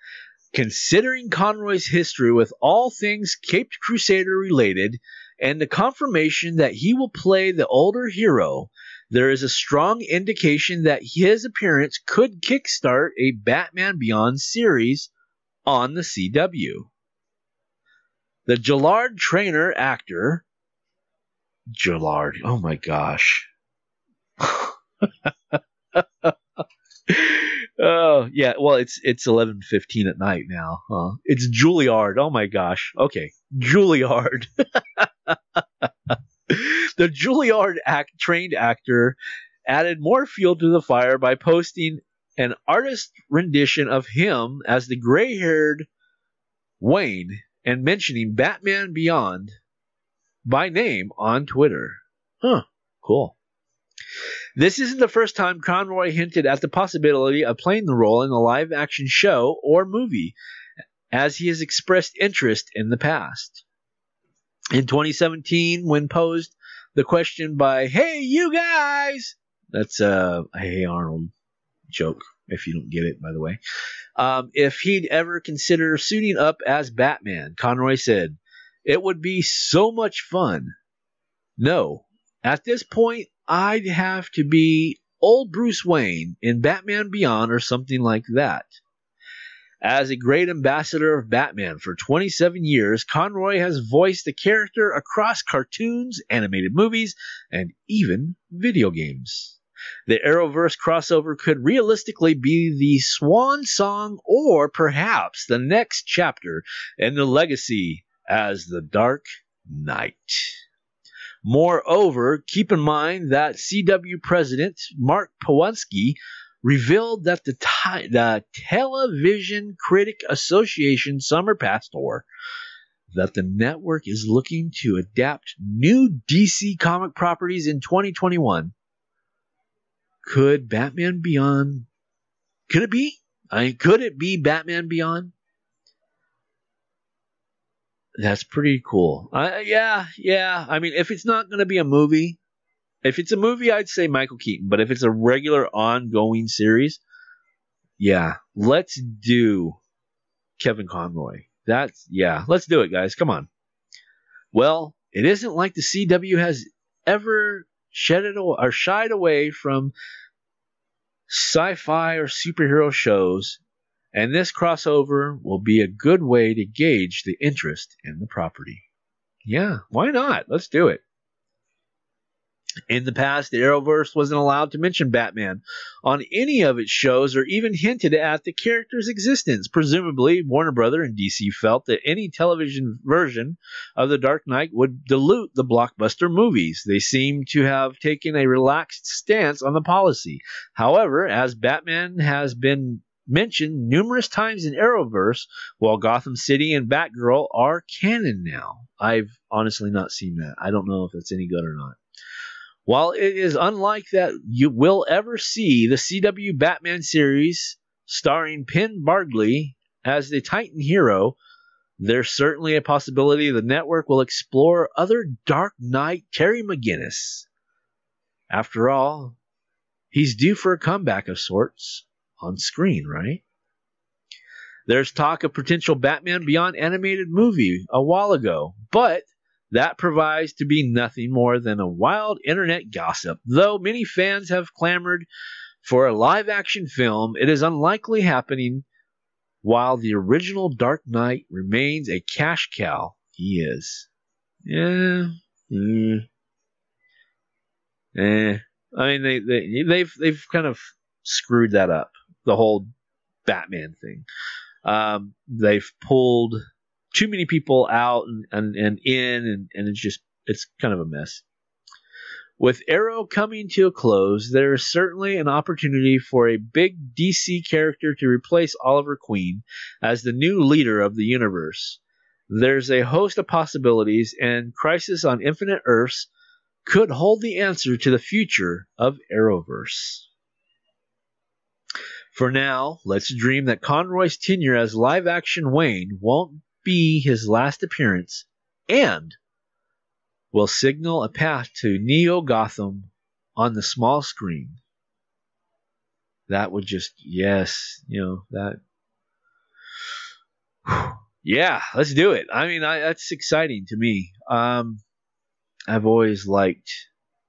Considering Conroy's history with all things Caped Crusader related, and the confirmation that he will play the older hero, there is a strong indication that his appearance could kickstart a Batman Beyond series on the CW. The Gillard trainer actor, Gillard, oh my gosh. Oh yeah, well it's it's eleven fifteen at night now. Huh? It's Juilliard. Oh my gosh. Okay, Juilliard. the Juilliard act trained actor added more fuel to the fire by posting an artist rendition of him as the gray-haired Wayne and mentioning Batman Beyond by name on Twitter. Huh. Cool. This isn't the first time Conroy hinted at the possibility of playing the role in a live action show or movie, as he has expressed interest in the past. In 2017, when posed the question by, Hey, you guys! That's a Hey Arnold joke, if you don't get it, by the way. Um, if he'd ever consider suiting up as Batman, Conroy said, It would be so much fun. No, at this point, I'd have to be old Bruce Wayne in Batman Beyond or something like that. As a great ambassador of Batman for 27 years, Conroy has voiced the character across cartoons, animated movies, and even video games. The Arrowverse crossover could realistically be the swan song or perhaps the next chapter in the legacy as the Dark Knight. Moreover, keep in mind that CW president Mark Powanski revealed that the, the Television Critic Association Summer Pass Tour that the network is looking to adapt new DC comic properties in 2021. Could Batman Beyond could it be? I mean, could it be Batman Beyond? That's pretty cool. Uh, yeah, yeah. I mean, if it's not going to be a movie, if it's a movie, I'd say Michael Keaton. But if it's a regular ongoing series, yeah, let's do Kevin Conroy. That's yeah, let's do it, guys. Come on. Well, it isn't like the CW has ever shed it or shied away from sci-fi or superhero shows, and this crossover will be a good way to gauge the interest in the property. Yeah, why not? Let's do it. In the past, the Arrowverse wasn't allowed to mention Batman on any of its shows or even hinted at the character's existence. Presumably, Warner Brother and DC felt that any television version of The Dark Knight would dilute the blockbuster movies. They seem to have taken a relaxed stance on the policy. However, as Batman has been mentioned numerous times in Arrowverse, while Gotham City and Batgirl are canon now. I've honestly not seen that. I don't know if it's any good or not. While it is unlike that you will ever see the CW Batman series starring Penn Badgley as the Titan hero, there's certainly a possibility the network will explore other Dark Knight Terry McGinnis. After all, he's due for a comeback of sorts on screen, right? There's talk of potential Batman Beyond animated movie a while ago, but that provides to be nothing more than a wild internet gossip. Though many fans have clamored for a live action film, it is unlikely happening while the original Dark Knight remains a cash cow. He is. Yeah. Mm. Eh. I mean, they, they, they've, they've kind of screwed that up, the whole Batman thing. Um, they've pulled too many people out and, and, and in, and, and it's just, it's kind of a mess. With Arrow coming to a close, there is certainly an opportunity for a big DC character to replace Oliver Queen as the new leader of the universe. There's a host of possibilities, and Crisis on Infinite Earths could hold the answer to the future of Arrowverse. For now, let's dream that Conroy's tenure as live action Wayne won't be his last appearance and will signal a path to Neo Gotham on the small screen. That would just, yes, you know, that. Yeah, let's do it. I mean, I, that's exciting to me. Um, I've always liked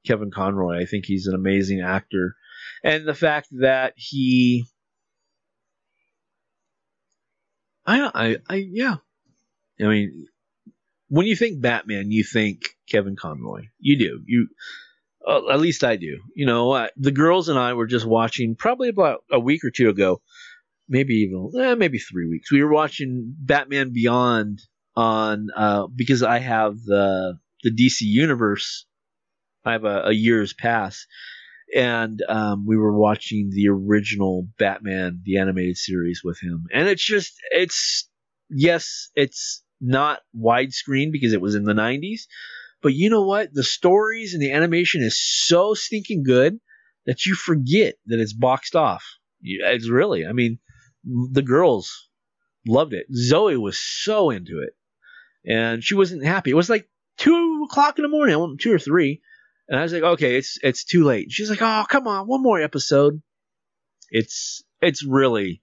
Kevin Conroy. I think he's an amazing actor. And the fact that he. I, I, I, yeah, I mean, when you think Batman, you think Kevin Conroy. You do. You, uh, at least I do. You know, the girls and I were just watching probably about a week or two ago, maybe even eh, maybe three weeks. We were watching Batman Beyond on uh, because I have the the DC Universe. I have a, a year's pass, and um, we were watching the original Batman the animated series with him, and it's just it's yes, it's not widescreen because it was in the 90s, But you know what? The stories and the animation is so stinking good that you forget that it's boxed off. It's really, I mean, the girls loved it. Zoe was so into it, and she wasn't happy. It was like two o'clock in the morning, two or three, and I was like, okay, it's it's too late. She's like, oh, come on, one more episode. It's it's really,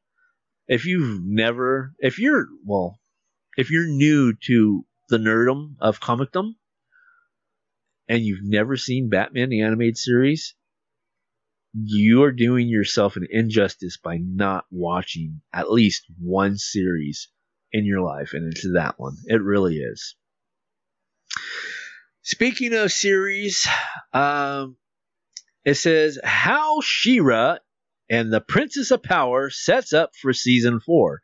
if you've never, if you're well, if you're new to the nerdum of comicdom, and you've never seen Batman the animated series, you are doing yourself an injustice by not watching at least one series in your life, and it's that one. It really is. Speaking of series, um, it says how She-Ra and the Princess of Power sets up for season four.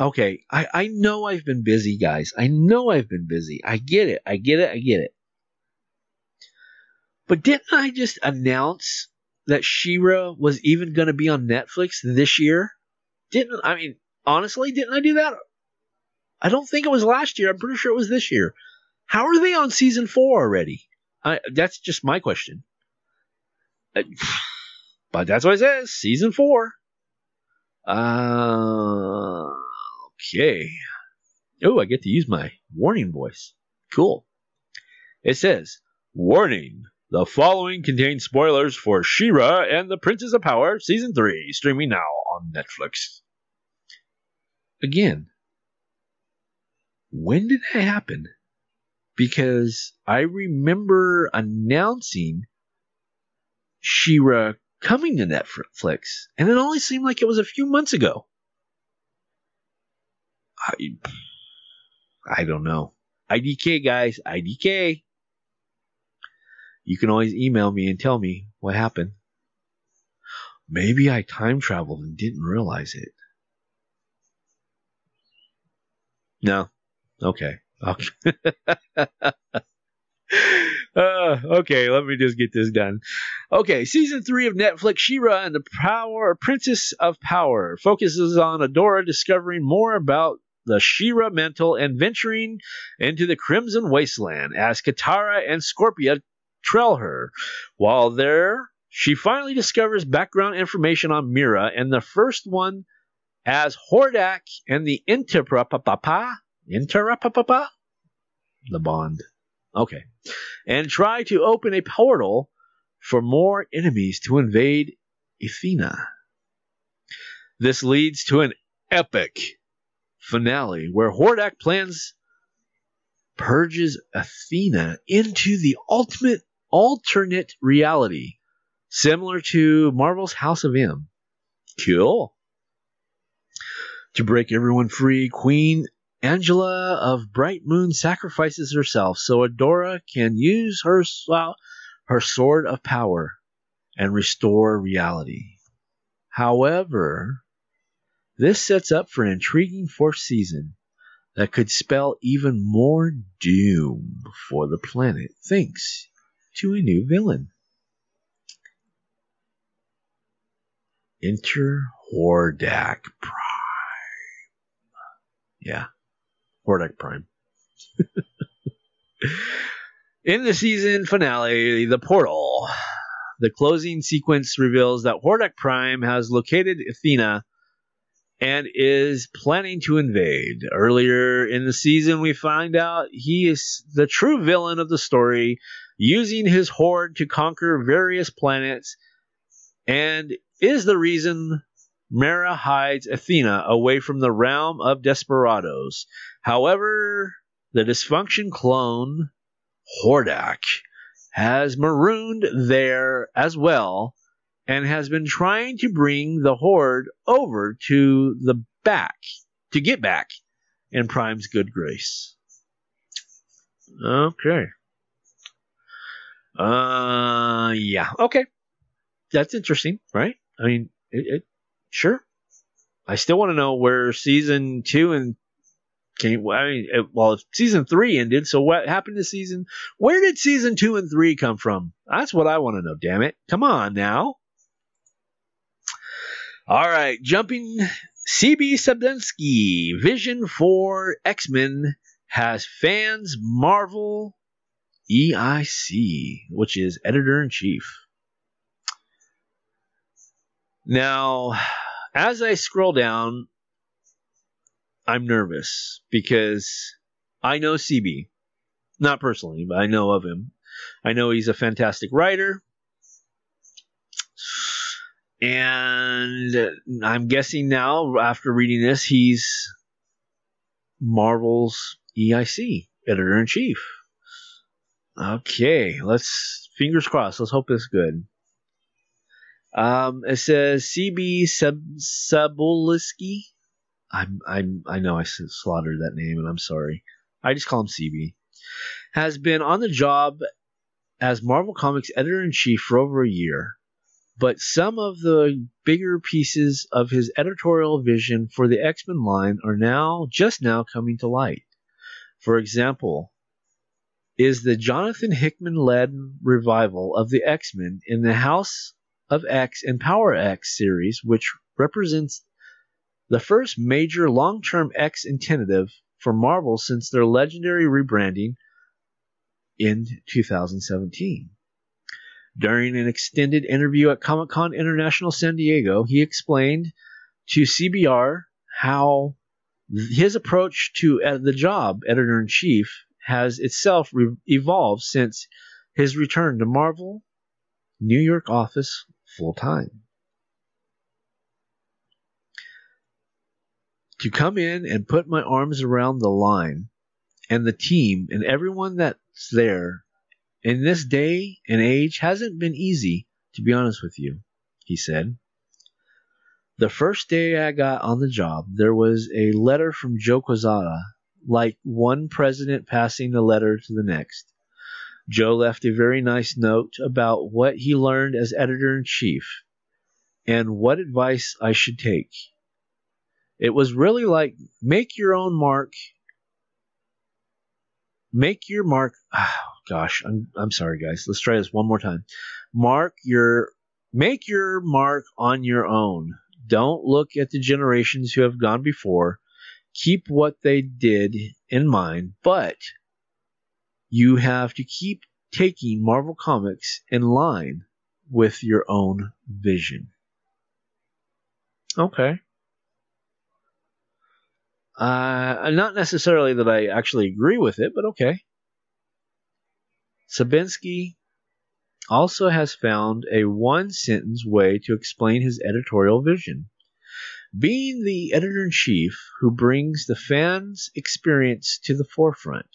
Okay, I, I know I've been busy, guys. I know I've been busy. I get it. I get it. I get it. But didn't I just announce that She-Ra was even going to be on Netflix this year? Didn't I mean honestly? Didn't I do that? I don't think it was last year. I'm pretty sure it was this year. How are they on season four already? I, that's just my question. Uh, but that's what it says. Season four. Uh, okay. Oh, I get to use my warning voice. Cool. It says, Warning. The following contains spoilers for She-Ra and the Princess of Power Season 3, streaming now on Netflix. Again, when did that happen? Because I remember announcing She-Ra coming to Netflix, and it only seemed like it was a few months ago. I, I don't know. IDK, guys, IDK. You can always email me and tell me what happened. Maybe I time traveled and didn't realize it. No. Okay. Okay. uh, okay, let me just get this done. Okay, season three of Netflix, She-Ra and the Power Princess of Power focuses on Adora discovering more about the She-Ra mental and venturing into the Crimson Wasteland as Catra and Scorpia trail her. While there, she finally discovers background information on Mira and the first one as Hordak and the Interrapapa. Interrapapa? The Bond. Okay. And try to open a portal for more enemies to invade Athena. This leads to an epic finale where Hordak plans purges Athena into the ultimate alternate reality, similar to Marvel's House of M. Cool. To break everyone free, Queen Angela of Bright Moon sacrifices herself so Adora can use her, her sword of power and restore reality. However, this sets up for an intriguing fourth season that could spell even more doom for the planet, thanks to a new villain. Enter Hordak Prime. Yeah, Hordak Prime. In the season finale, The Portal, the closing sequence reveals that Hordak Prime has located Athena and is planning to invade. Earlier in the season, we find out he is the true villain of the story, using his horde to conquer various planets, and is the reason Mara hides Athena away from the realm of desperados. However, the dysfunction clone, Hordak, has marooned there as well and has been trying to bring the horde over to the back to get back in Prime's good grace. Okay. Uh, yeah. Okay. That's interesting, right? I mean, it, it sure. I still want to know where season two and came. I mean, it, well, season three ended. So what happened to season? Where did season two and three come from? That's what I want to know. Damn it! Come on now. All right, jumping CB Cebulski, Vision for X Men has fans Marvel EIC, which is editor in chief. Now, as I scroll down, I'm nervous because I know CB. Not personally, but I know of him. I know he's a fantastic writer. And I'm guessing now, after reading this, he's Marvel's EIC, editor in chief. Okay, let's fingers crossed. Let's hope it's good. Um, it says CB Sab- Sabuliski. I'm, I'm, I know I slaughtered that name, and I'm sorry. I just call him CB. Has been on the job as Marvel Comics editor in chief for over a year, but some of the bigger pieces of his editorial vision for the X Men line are now just now coming to light. For example, is the Jonathan Hickman led revival of the X Men in the House of X and Power X series, which represents the first major long term X intentive for Marvel since their legendary rebranding in 2017. During an extended interview at Comic Con International San Diego, he explained to CBR how his approach to the job editor in chief has itself re- evolved since his return to Marvel New York office full time. To come in and put my arms around the line and the team and everyone that's there in this day and age hasn't been easy, to be honest with you, he said. The first day I got on the job, there was a letter from Joe Quesada, like one president passing a letter to the next. Joe left a very nice note about what he learned as editor in chief and what advice I should take. It was really like make your own mark. Make your mark. Oh, gosh, I'm I'm sorry, guys. Let's try this one more time. Mark your make your mark on your own. Don't look at the generations who have gone before. Keep what they did in mind, but you have to keep taking Marvel Comics in line with your own vision. Okay. Uh, not necessarily that I actually agree with it, but okay. Sabinsky also has found a one sentence way to explain his editorial vision. Being the editor in chief who brings the fans' experience to the forefront.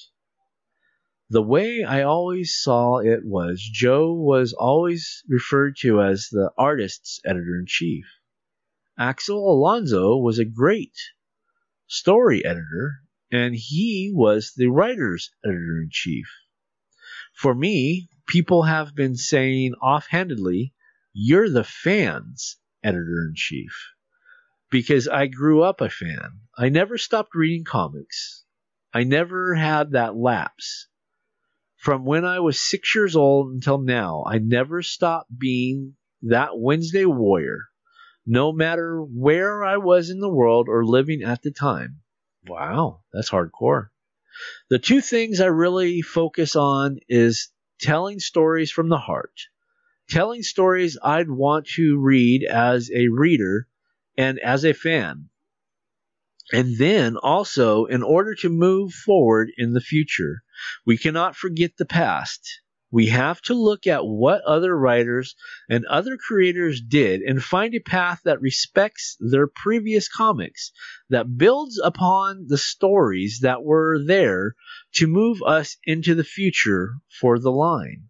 The way I always saw it was Joe was always referred to as the artist's editor in chief. Axel Alonso was a great story editor, and he was the writer's editor in chief. For me, people have been saying offhandedly, You're the fan's editor in chief. Because I grew up a fan. I never stopped reading comics. I never had that lapse. From when I was six years old until now, I never stopped being that Wednesday warrior, no matter where I was in the world or living at the time. Wow, that's hardcore. The two things I really focus on is telling stories from the heart, telling stories I'd want to read as a reader and as a fan. And then also, in order to move forward in the future, we cannot forget the past. We have to look at what other writers and other creators did and find a path that respects their previous comics, that builds upon the stories that were there to move us into the future for the line.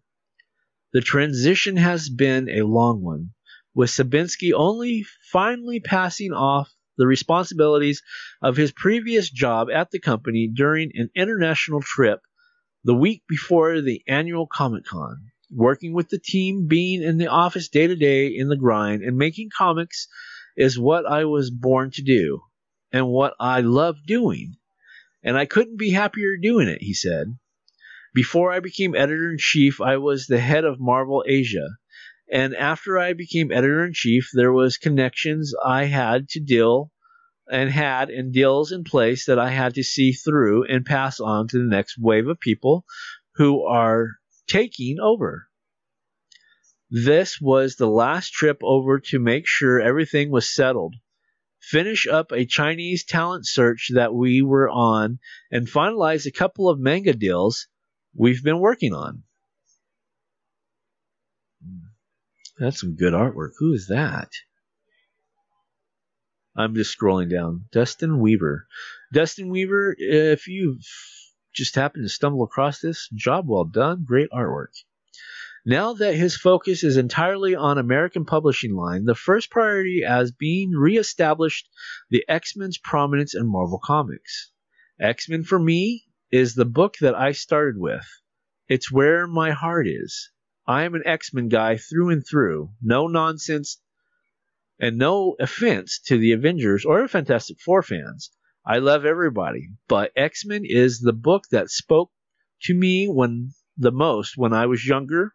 The transition has been a long one, with Sabinsky only finally passing off the responsibilities of his previous job at the company during an international trip the week before the annual Comic Con, working with the team, being in the office day to day in the grind, and making comics is what I was born to do and what I love doing. And I couldn't be happier doing it, he said. Before I became editor in chief, I was the head of Marvel Asia. And after I became editor in chief, there was connections I had to deal and had and deals in place that I had to see through and pass on to the next wave of people who are taking over. This was the last trip over to make sure everything was settled, finish up a Chinese talent search that we were on, and finalize a couple of manga deals we've been working on. That's some good artwork. Who is that? I'm just scrolling down. Dustin Weaver. Dustin Weaver, if you've just happened to stumble across this, job well done. Great artwork. Now that his focus is entirely on American publishing line, the first priority as being reestablished the X-Men's prominence in Marvel Comics. X-Men for me is the book that I started with. It's where my heart is. I am an X-Men guy through and through. No nonsense and no offense to the Avengers or Fantastic Four fans. I love everybody, but X-Men is the book that spoke to me when the most when I was younger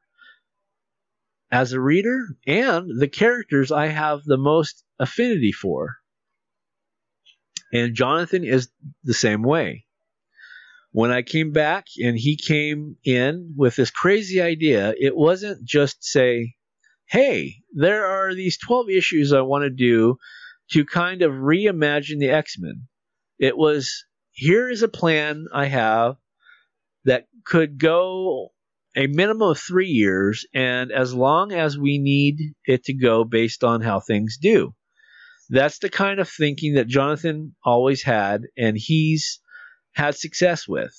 as a reader and the characters I have the most affinity for. And Jonathan is the same way. When I came back and he came in with this crazy idea, it wasn't just say, hey, there are these 12 issues I want to do to kind of reimagine the X Men. It was, here is a plan I have that could go a minimum of three years, and as long as we need it to go based on how things do. That's the kind of thinking that Jonathan always had, and he's had success with.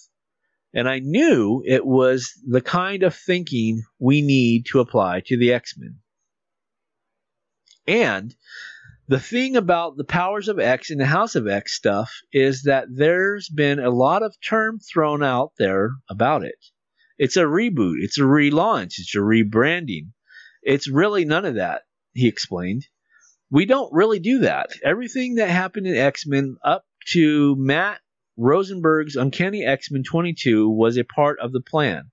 And I knew it was the kind of thinking we need to apply to the X Men. And the thing about the powers of X and the House of X stuff is that there's been a lot of term thrown out there about it. It's a reboot, it's a relaunch, it's a rebranding. It's really none of that, he explained. We don't really do that. Everything that happened in X Men up to Matt Rosenberg's Uncanny X Men 22 was a part of the plan.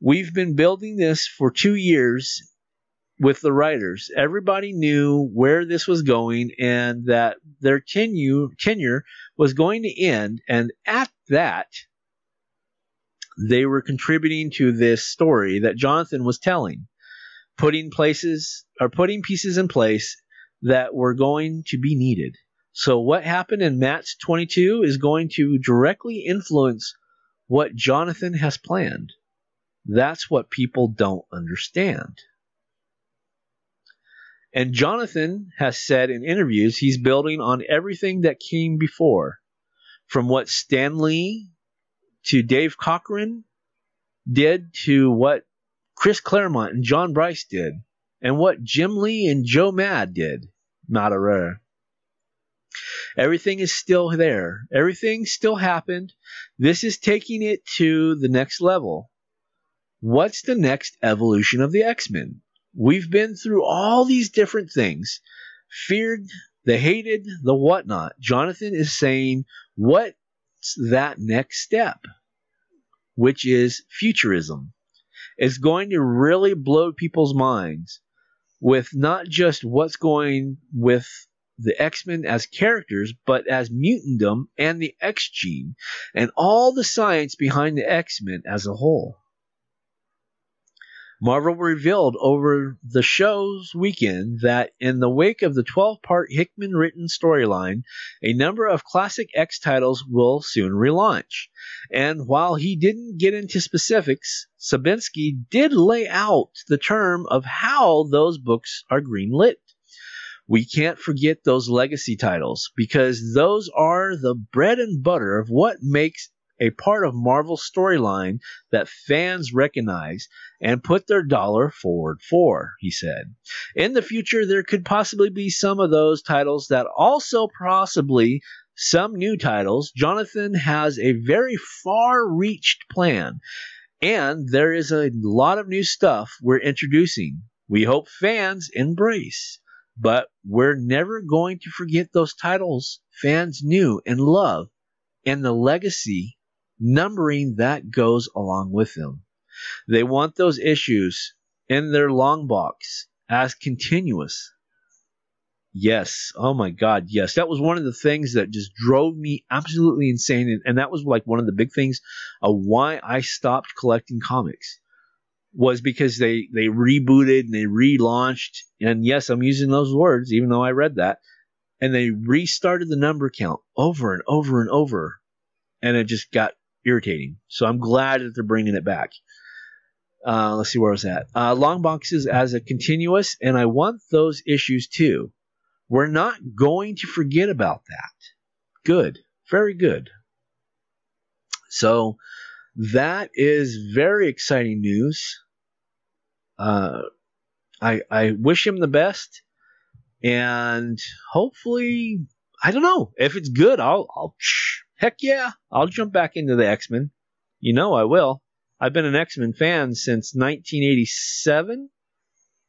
We've been building this for two years with the writers. Everybody knew where this was going and that their tenure, tenure was going to end. And at that, they were contributing to this story that Jonathan was telling, putting places or putting pieces in place that were going to be needed. So what happened in Matt's 22 is going to directly influence what Jonathan has planned. That's what people don't understand. And Jonathan has said in interviews he's building on everything that came before, from what Stan Lee to Dave Cockrum did to what Chris Claremont and John Bryce did, and what Jim Lee and Joe Mad did. Not a rare. Everything is still there. Everything still happened. This is taking it to the next level. What's the next evolution of the X Men? We've been through all these different things feared, the hated, the whatnot. Jonathan is saying, What's that next step? Which is futurism. It's going to really blow people's minds with not just what's going with the X Men as characters, but as mutantdom and the X gene, and all the science behind the X Men as a whole. Marvel revealed over the show's weekend that in the wake of the 12 part Hickman written storyline, a number of classic X titles will soon relaunch. And while he didn't get into specifics, Sabinsky did lay out the term of how those books are greenlit we can't forget those legacy titles because those are the bread and butter of what makes a part of Marvel's storyline that fans recognize and put their dollar forward for, he said. In the future, there could possibly be some of those titles that also possibly some new titles. Jonathan has a very far reached plan, and there is a lot of new stuff we're introducing. We hope fans embrace. But we're never going to forget those titles fans knew and love and the legacy numbering that goes along with them. They want those issues in their long box as continuous. Yes. Oh my God. Yes. That was one of the things that just drove me absolutely insane. And, that was like one of the big things of why I stopped collecting comics was because they, they rebooted and they relaunched. And yes, I'm using those words, even though I read that. And they restarted the number count over and over and over. And it just got irritating. So I'm glad that they're bringing it back. Uh, let's see where I was at. Uh, long boxes as a continuous, and I want those issues too. We're not going to forget about that. Good. Very good. So that is very exciting news. Uh, I, I wish him the best. And hopefully, I don't know. If it's good, I'll, I'll heck yeah, I'll jump back into the X Men. You know I will. I've been an X Men fan since 1987.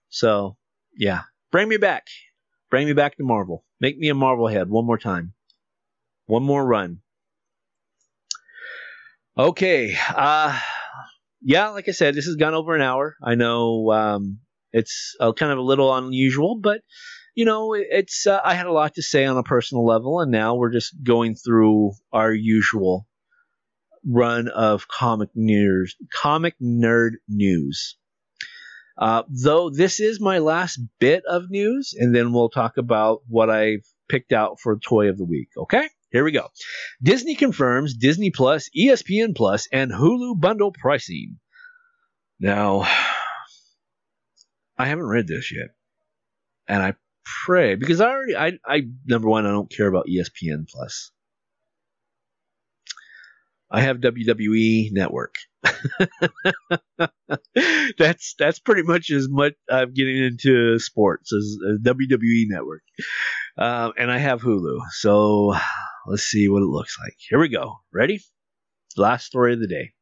So, yeah, bring me back. Bring me back to Marvel. Make me a Marvel head one more time. One more run. Okay. Uh, yeah, like I said, this has gone over an hour. I know um, it's uh, kind of a little unusual, but you know, it's uh, I had a lot to say on a personal level, and now we're just going through our usual run of comic news, comic nerd news. Uh, though this is my last bit of news, and then we'll talk about what I've picked out for toy of the week. Okay, here we go. Disney confirms Disney Plus, ESPN Plus, and Hulu bundle pricing. Now, I haven't read this yet, and I pray because I already, I, I number one, I don't care about ESPN Plus. I have WWE Network. that's that's pretty much as much I'm getting into sports as, WWE Network, um, and I have Hulu. So let's see what it looks like. Here we go. Ready? Last story of the day.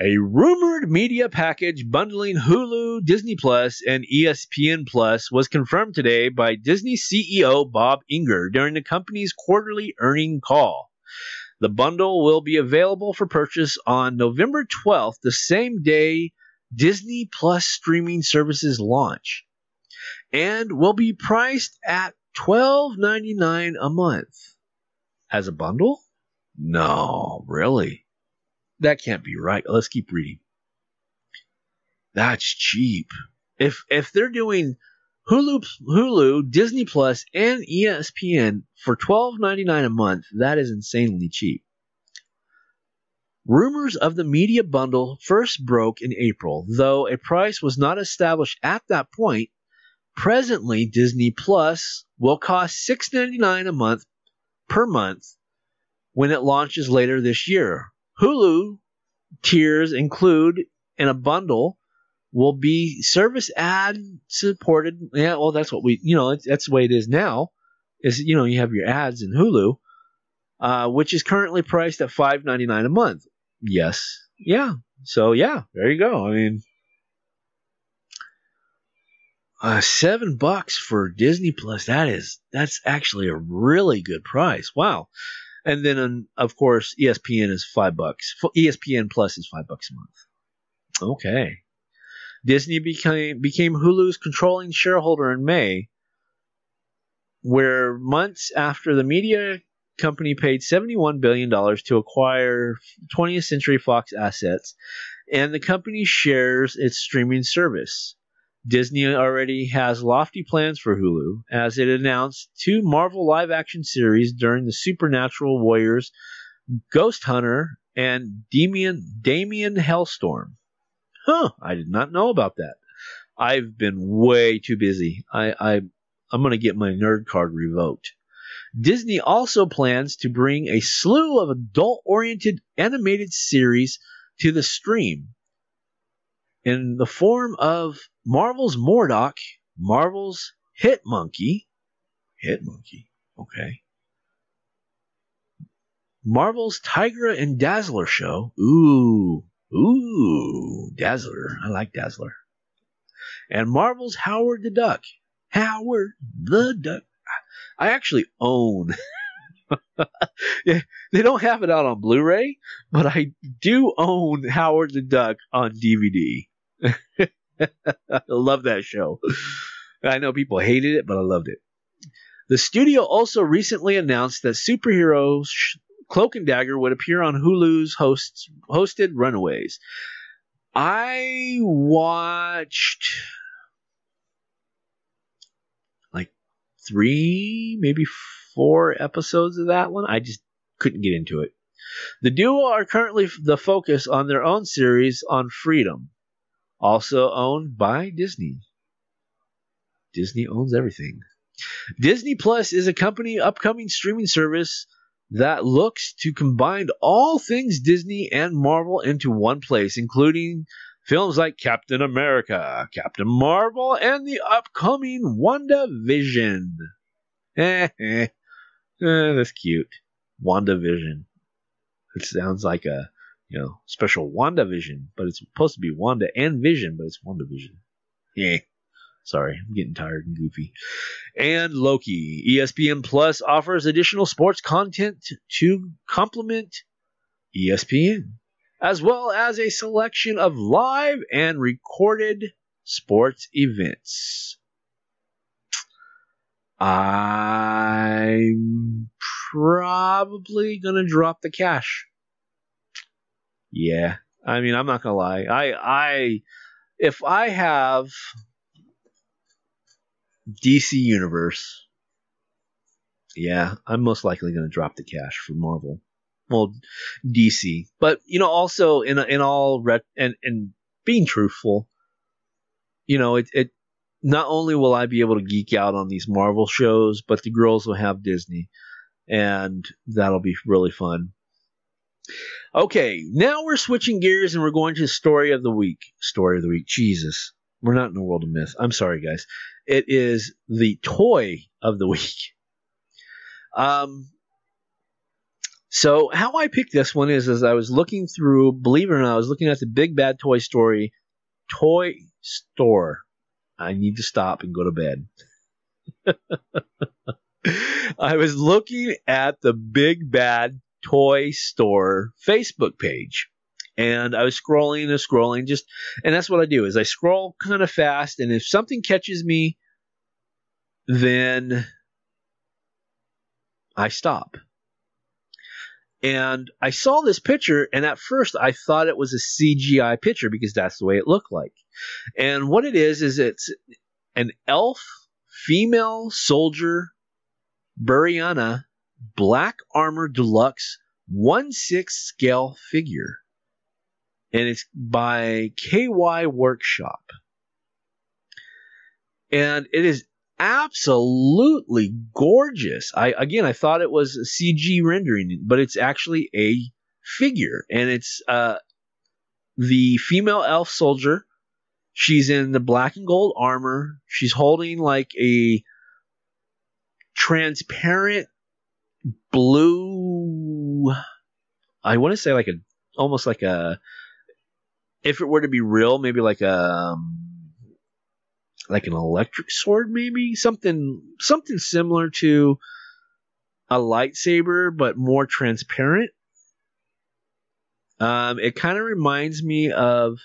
A rumored media package bundling Hulu, Disney Plus, and ESPN Plus was confirmed today by Disney CEO Bob Iger during the company's quarterly earning call. The bundle will be available for purchase on November 12th, the same day Disney Plus streaming services launch, and will be priced at $12.99 a month. As a bundle? No, really? That can't be right. Let's keep reading. That's cheap. If if they're doing Hulu, Hulu, Disney Plus, and ESPN for $12.99 a month. That is insanely cheap. Rumors of the media bundle first broke in April, though a price was not established at that point. Presently, Disney Plus will cost $6.99 a month per month when it launches later this year. Hulu tiers include in a bundle will be service ad supported. Yeah, well, that's what we, you know, that's the way it is now. Is you know you have your ads in Hulu, uh, which is currently priced at five ninety nine a month. Yes, yeah. So yeah, there you go. I mean, uh, seven bucks for Disney Plus. That is that's actually a really good price. Wow. And then, um, of course, ESPN is five bucks. ESPN Plus is five bucks a month. Okay. Disney became became Hulu's controlling shareholder in May, where months after the media company paid $71 billion to acquire 20th Century Fox assets, and the company shares its streaming service. Disney already has lofty plans for Hulu, as it announced two Marvel live action series during the Supernatural Warriors Ghost Hunter and Damien, Damien Hellstrom. Huh, I did not know about that. I've been way too busy. I, I I'm gonna get my nerd card revoked. Disney also plans to bring a slew of adult oriented animated series to the stream in the form of Marvel's MODOK, Marvel's Hit Monkey, Hit Monkey, okay. Marvel's Tigra and Dazzler show. Ooh, Ooh, Dazzler. I like Dazzler. And Marvel's Howard the Duck. Howard the Duck. I actually own. they don't have it out on Blu ray, but I do own Howard the Duck on DVD. I love that show. I know people hated it, but I loved it. The studio also recently announced that superhero Cloak and Dagger would appear on Hulu's hosts, hosted Runaways. I watched like three, maybe four episodes of that one. I just couldn't get into it. The duo are currently the focus on their own series on Freeform, also owned by Disney. Disney owns everything. Disney Plus is a company upcoming streaming service that looks to combine all things Disney and Marvel into one place, including films like Captain America, Captain Marvel, and the upcoming WandaVision. Eh, eh, that's cute. WandaVision. It sounds like a you know special WandaVision, but it's supposed to be Wanda and Vision, but it's WandaVision. Yeah. Sorry, I'm getting tired and goofy. And Loki. ESPN Plus offers additional sports content to complement ESPN, as well as a selection of live and recorded sports events. I'm probably gonna drop the cash. Yeah, I mean, I'm not gonna lie. I, I, if I have DC Universe, yeah, I'm most likely gonna drop the cash for Marvel. Well, DC, but you know, also in in all ret- and and being truthful, you know, it it not only will I be able to geek out on these Marvel shows, but the girls will have Disney, and that'll be really fun. Okay, now we're switching gears and we're going to story of the week. Story of the week. Jesus. We're not in the world of myth. I'm sorry, guys. It is the toy of the week. Um, so how I picked this one is as I was looking through, believe it or not, I was looking at the Big Bad Toy Story toy store I need to stop and go to bed. I was looking at the Big Bad Toy Store Facebook page. And I was scrolling and scrolling, just and that's what I do is I scroll kind of fast, and if something catches me, then I stop. And I saw this picture, and at first I thought it was a CGI picture because that's the way it looked like. And what it is is it's an elf female soldier Buriana black armor deluxe 1 6 scale figure. And it's by KY Workshop. And it is absolutely gorgeous. I again I thought it was a CG rendering, but it's actually a figure and it's uh the female elf soldier She's in the black and gold armor. She's holding like a transparent blue. I want to say like a almost like a. If it were to be real, maybe like a um, like an electric sword, maybe something something similar to a lightsaber, but more transparent. Um, it kind of reminds me of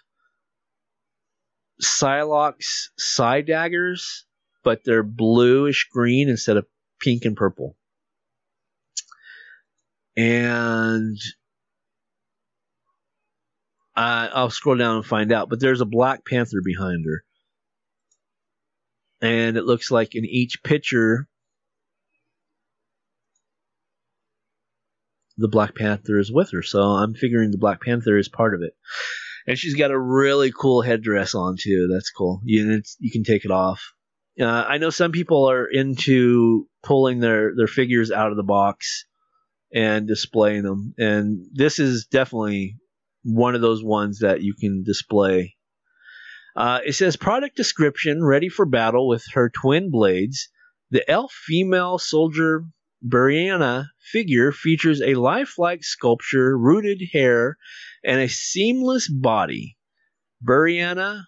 Psylocke's side daggers, but they're bluish green instead of pink and purple. And uh, I'll scroll down and find out, but there's a Black Panther behind her. And it looks like in each picture, the Black Panther is with her. So I'm figuring the Black Panther is part of it and she's got a really cool headdress on too. That's cool. You you can take it off. Uh, I know some people are into pulling their their figures out of the box and displaying them, and this is definitely one of those ones that you can display. Uh, it says product description ready for battle with her twin blades. The elf female soldier Buriana figure features a lifelike sculpture, rooted hair, and a seamless body. Buriana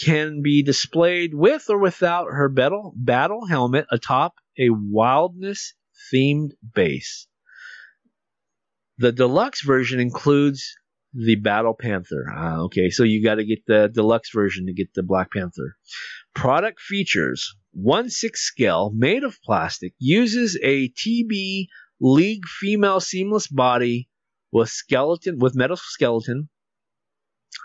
can be displayed with or without her battle, battle helmet atop a wildness themed base. The deluxe version includes the Battle Panther. Ah, okay, so you got to get the deluxe version to get the Black Panther. Product features one six scale made of plastic, uses a TB League female seamless body with skeleton with metal skeleton,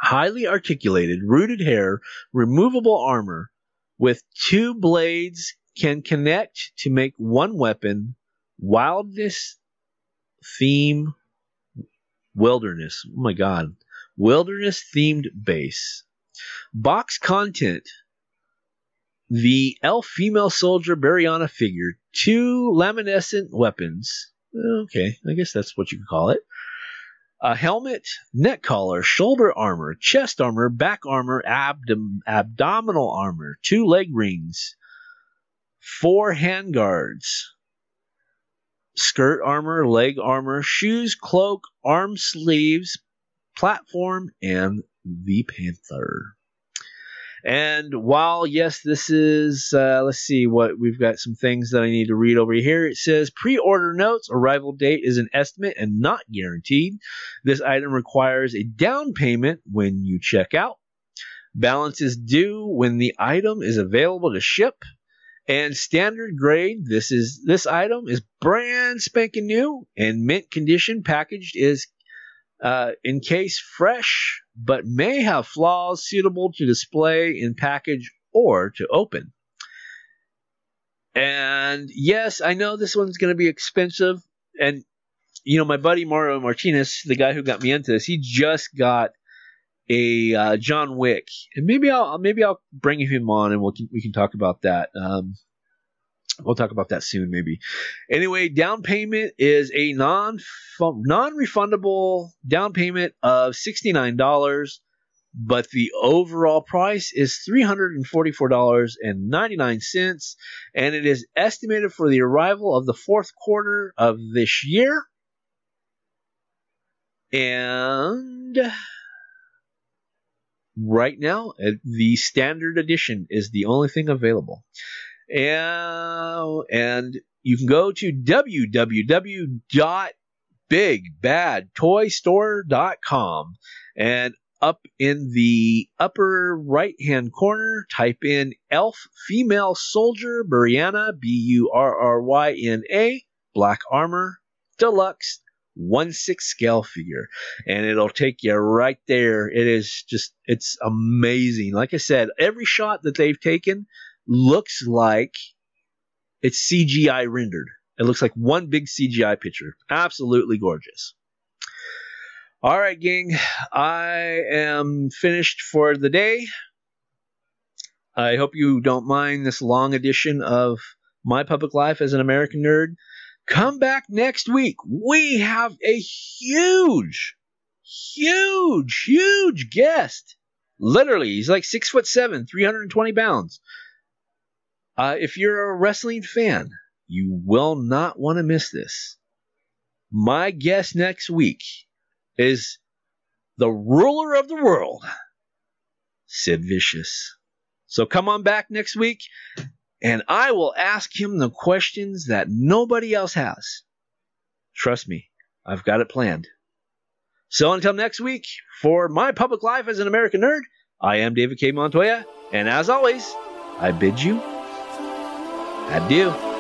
highly articulated, rooted hair, removable armor with two blades can connect to make one weapon. Wildness theme wilderness. Oh my god. Wilderness themed base. Box content. The elf female soldier Bariana figure, two laminescent weapons. Eh, okay, I guess that's what you could call it. A helmet, neck collar, shoulder armor, chest armor, back armor, abdom- abdominal armor, two leg rings, four handguards, skirt armor, leg armor, shoes, cloak, arm sleeves, platform, and the Panther. And while, yes, this is, uh, let's see what we've got some things that I need to read over here. It says pre order notes, arrival date is an estimate and not guaranteed. This item requires a down payment when you check out. Balance is due when the item is available to ship. And standard grade, this is this item is brand spanking new and mint condition. Packaged is uh, in case fresh, but may have flaws suitable to display in package or to open. And yes, I know this one's going to be expensive. And you know, my buddy Mario Martinez, the guy who got me into this, he just got a uh, John Wick, and maybe I'll maybe I'll bring him on and we'll we can talk about that. Um, we'll talk about that soon, maybe. Anyway, down payment is a non non refundable down payment of sixty nine dollars, but the overall price is three hundred and forty four dollars and ninety nine cents, and it is estimated for the arrival of the fourth quarter of this year. And right now, uh, the standard edition is the only thing available. And, and you can go to www.bigbadtoystore.com and up in the upper right hand corner, type in Elf Female Soldier Buriana, B U R R Y N A, Black Armor, Deluxe, 1 6 scale figure. And it'll take you right there. It is just, it's amazing. Like I said, every shot that they've taken looks like it's CGI rendered. It looks like one big CGI picture. Absolutely gorgeous. All right, gang. I am finished for the day. I hope you don't mind this long edition of My Public Life as an American Nerd. Come back next week. We have a huge, huge, huge guest. Literally, he's like six foot seven, 320 pounds. Uh, if you're a wrestling fan, you will not want to miss this. My guest next week is the ruler of the world, Sid Vicious. So come on back next week, and I will ask him the questions that nobody else has. Trust me, I've got it planned. So until next week, for my public life as an American nerd, I am David K. Montoya, and as always, I bid you Adieu.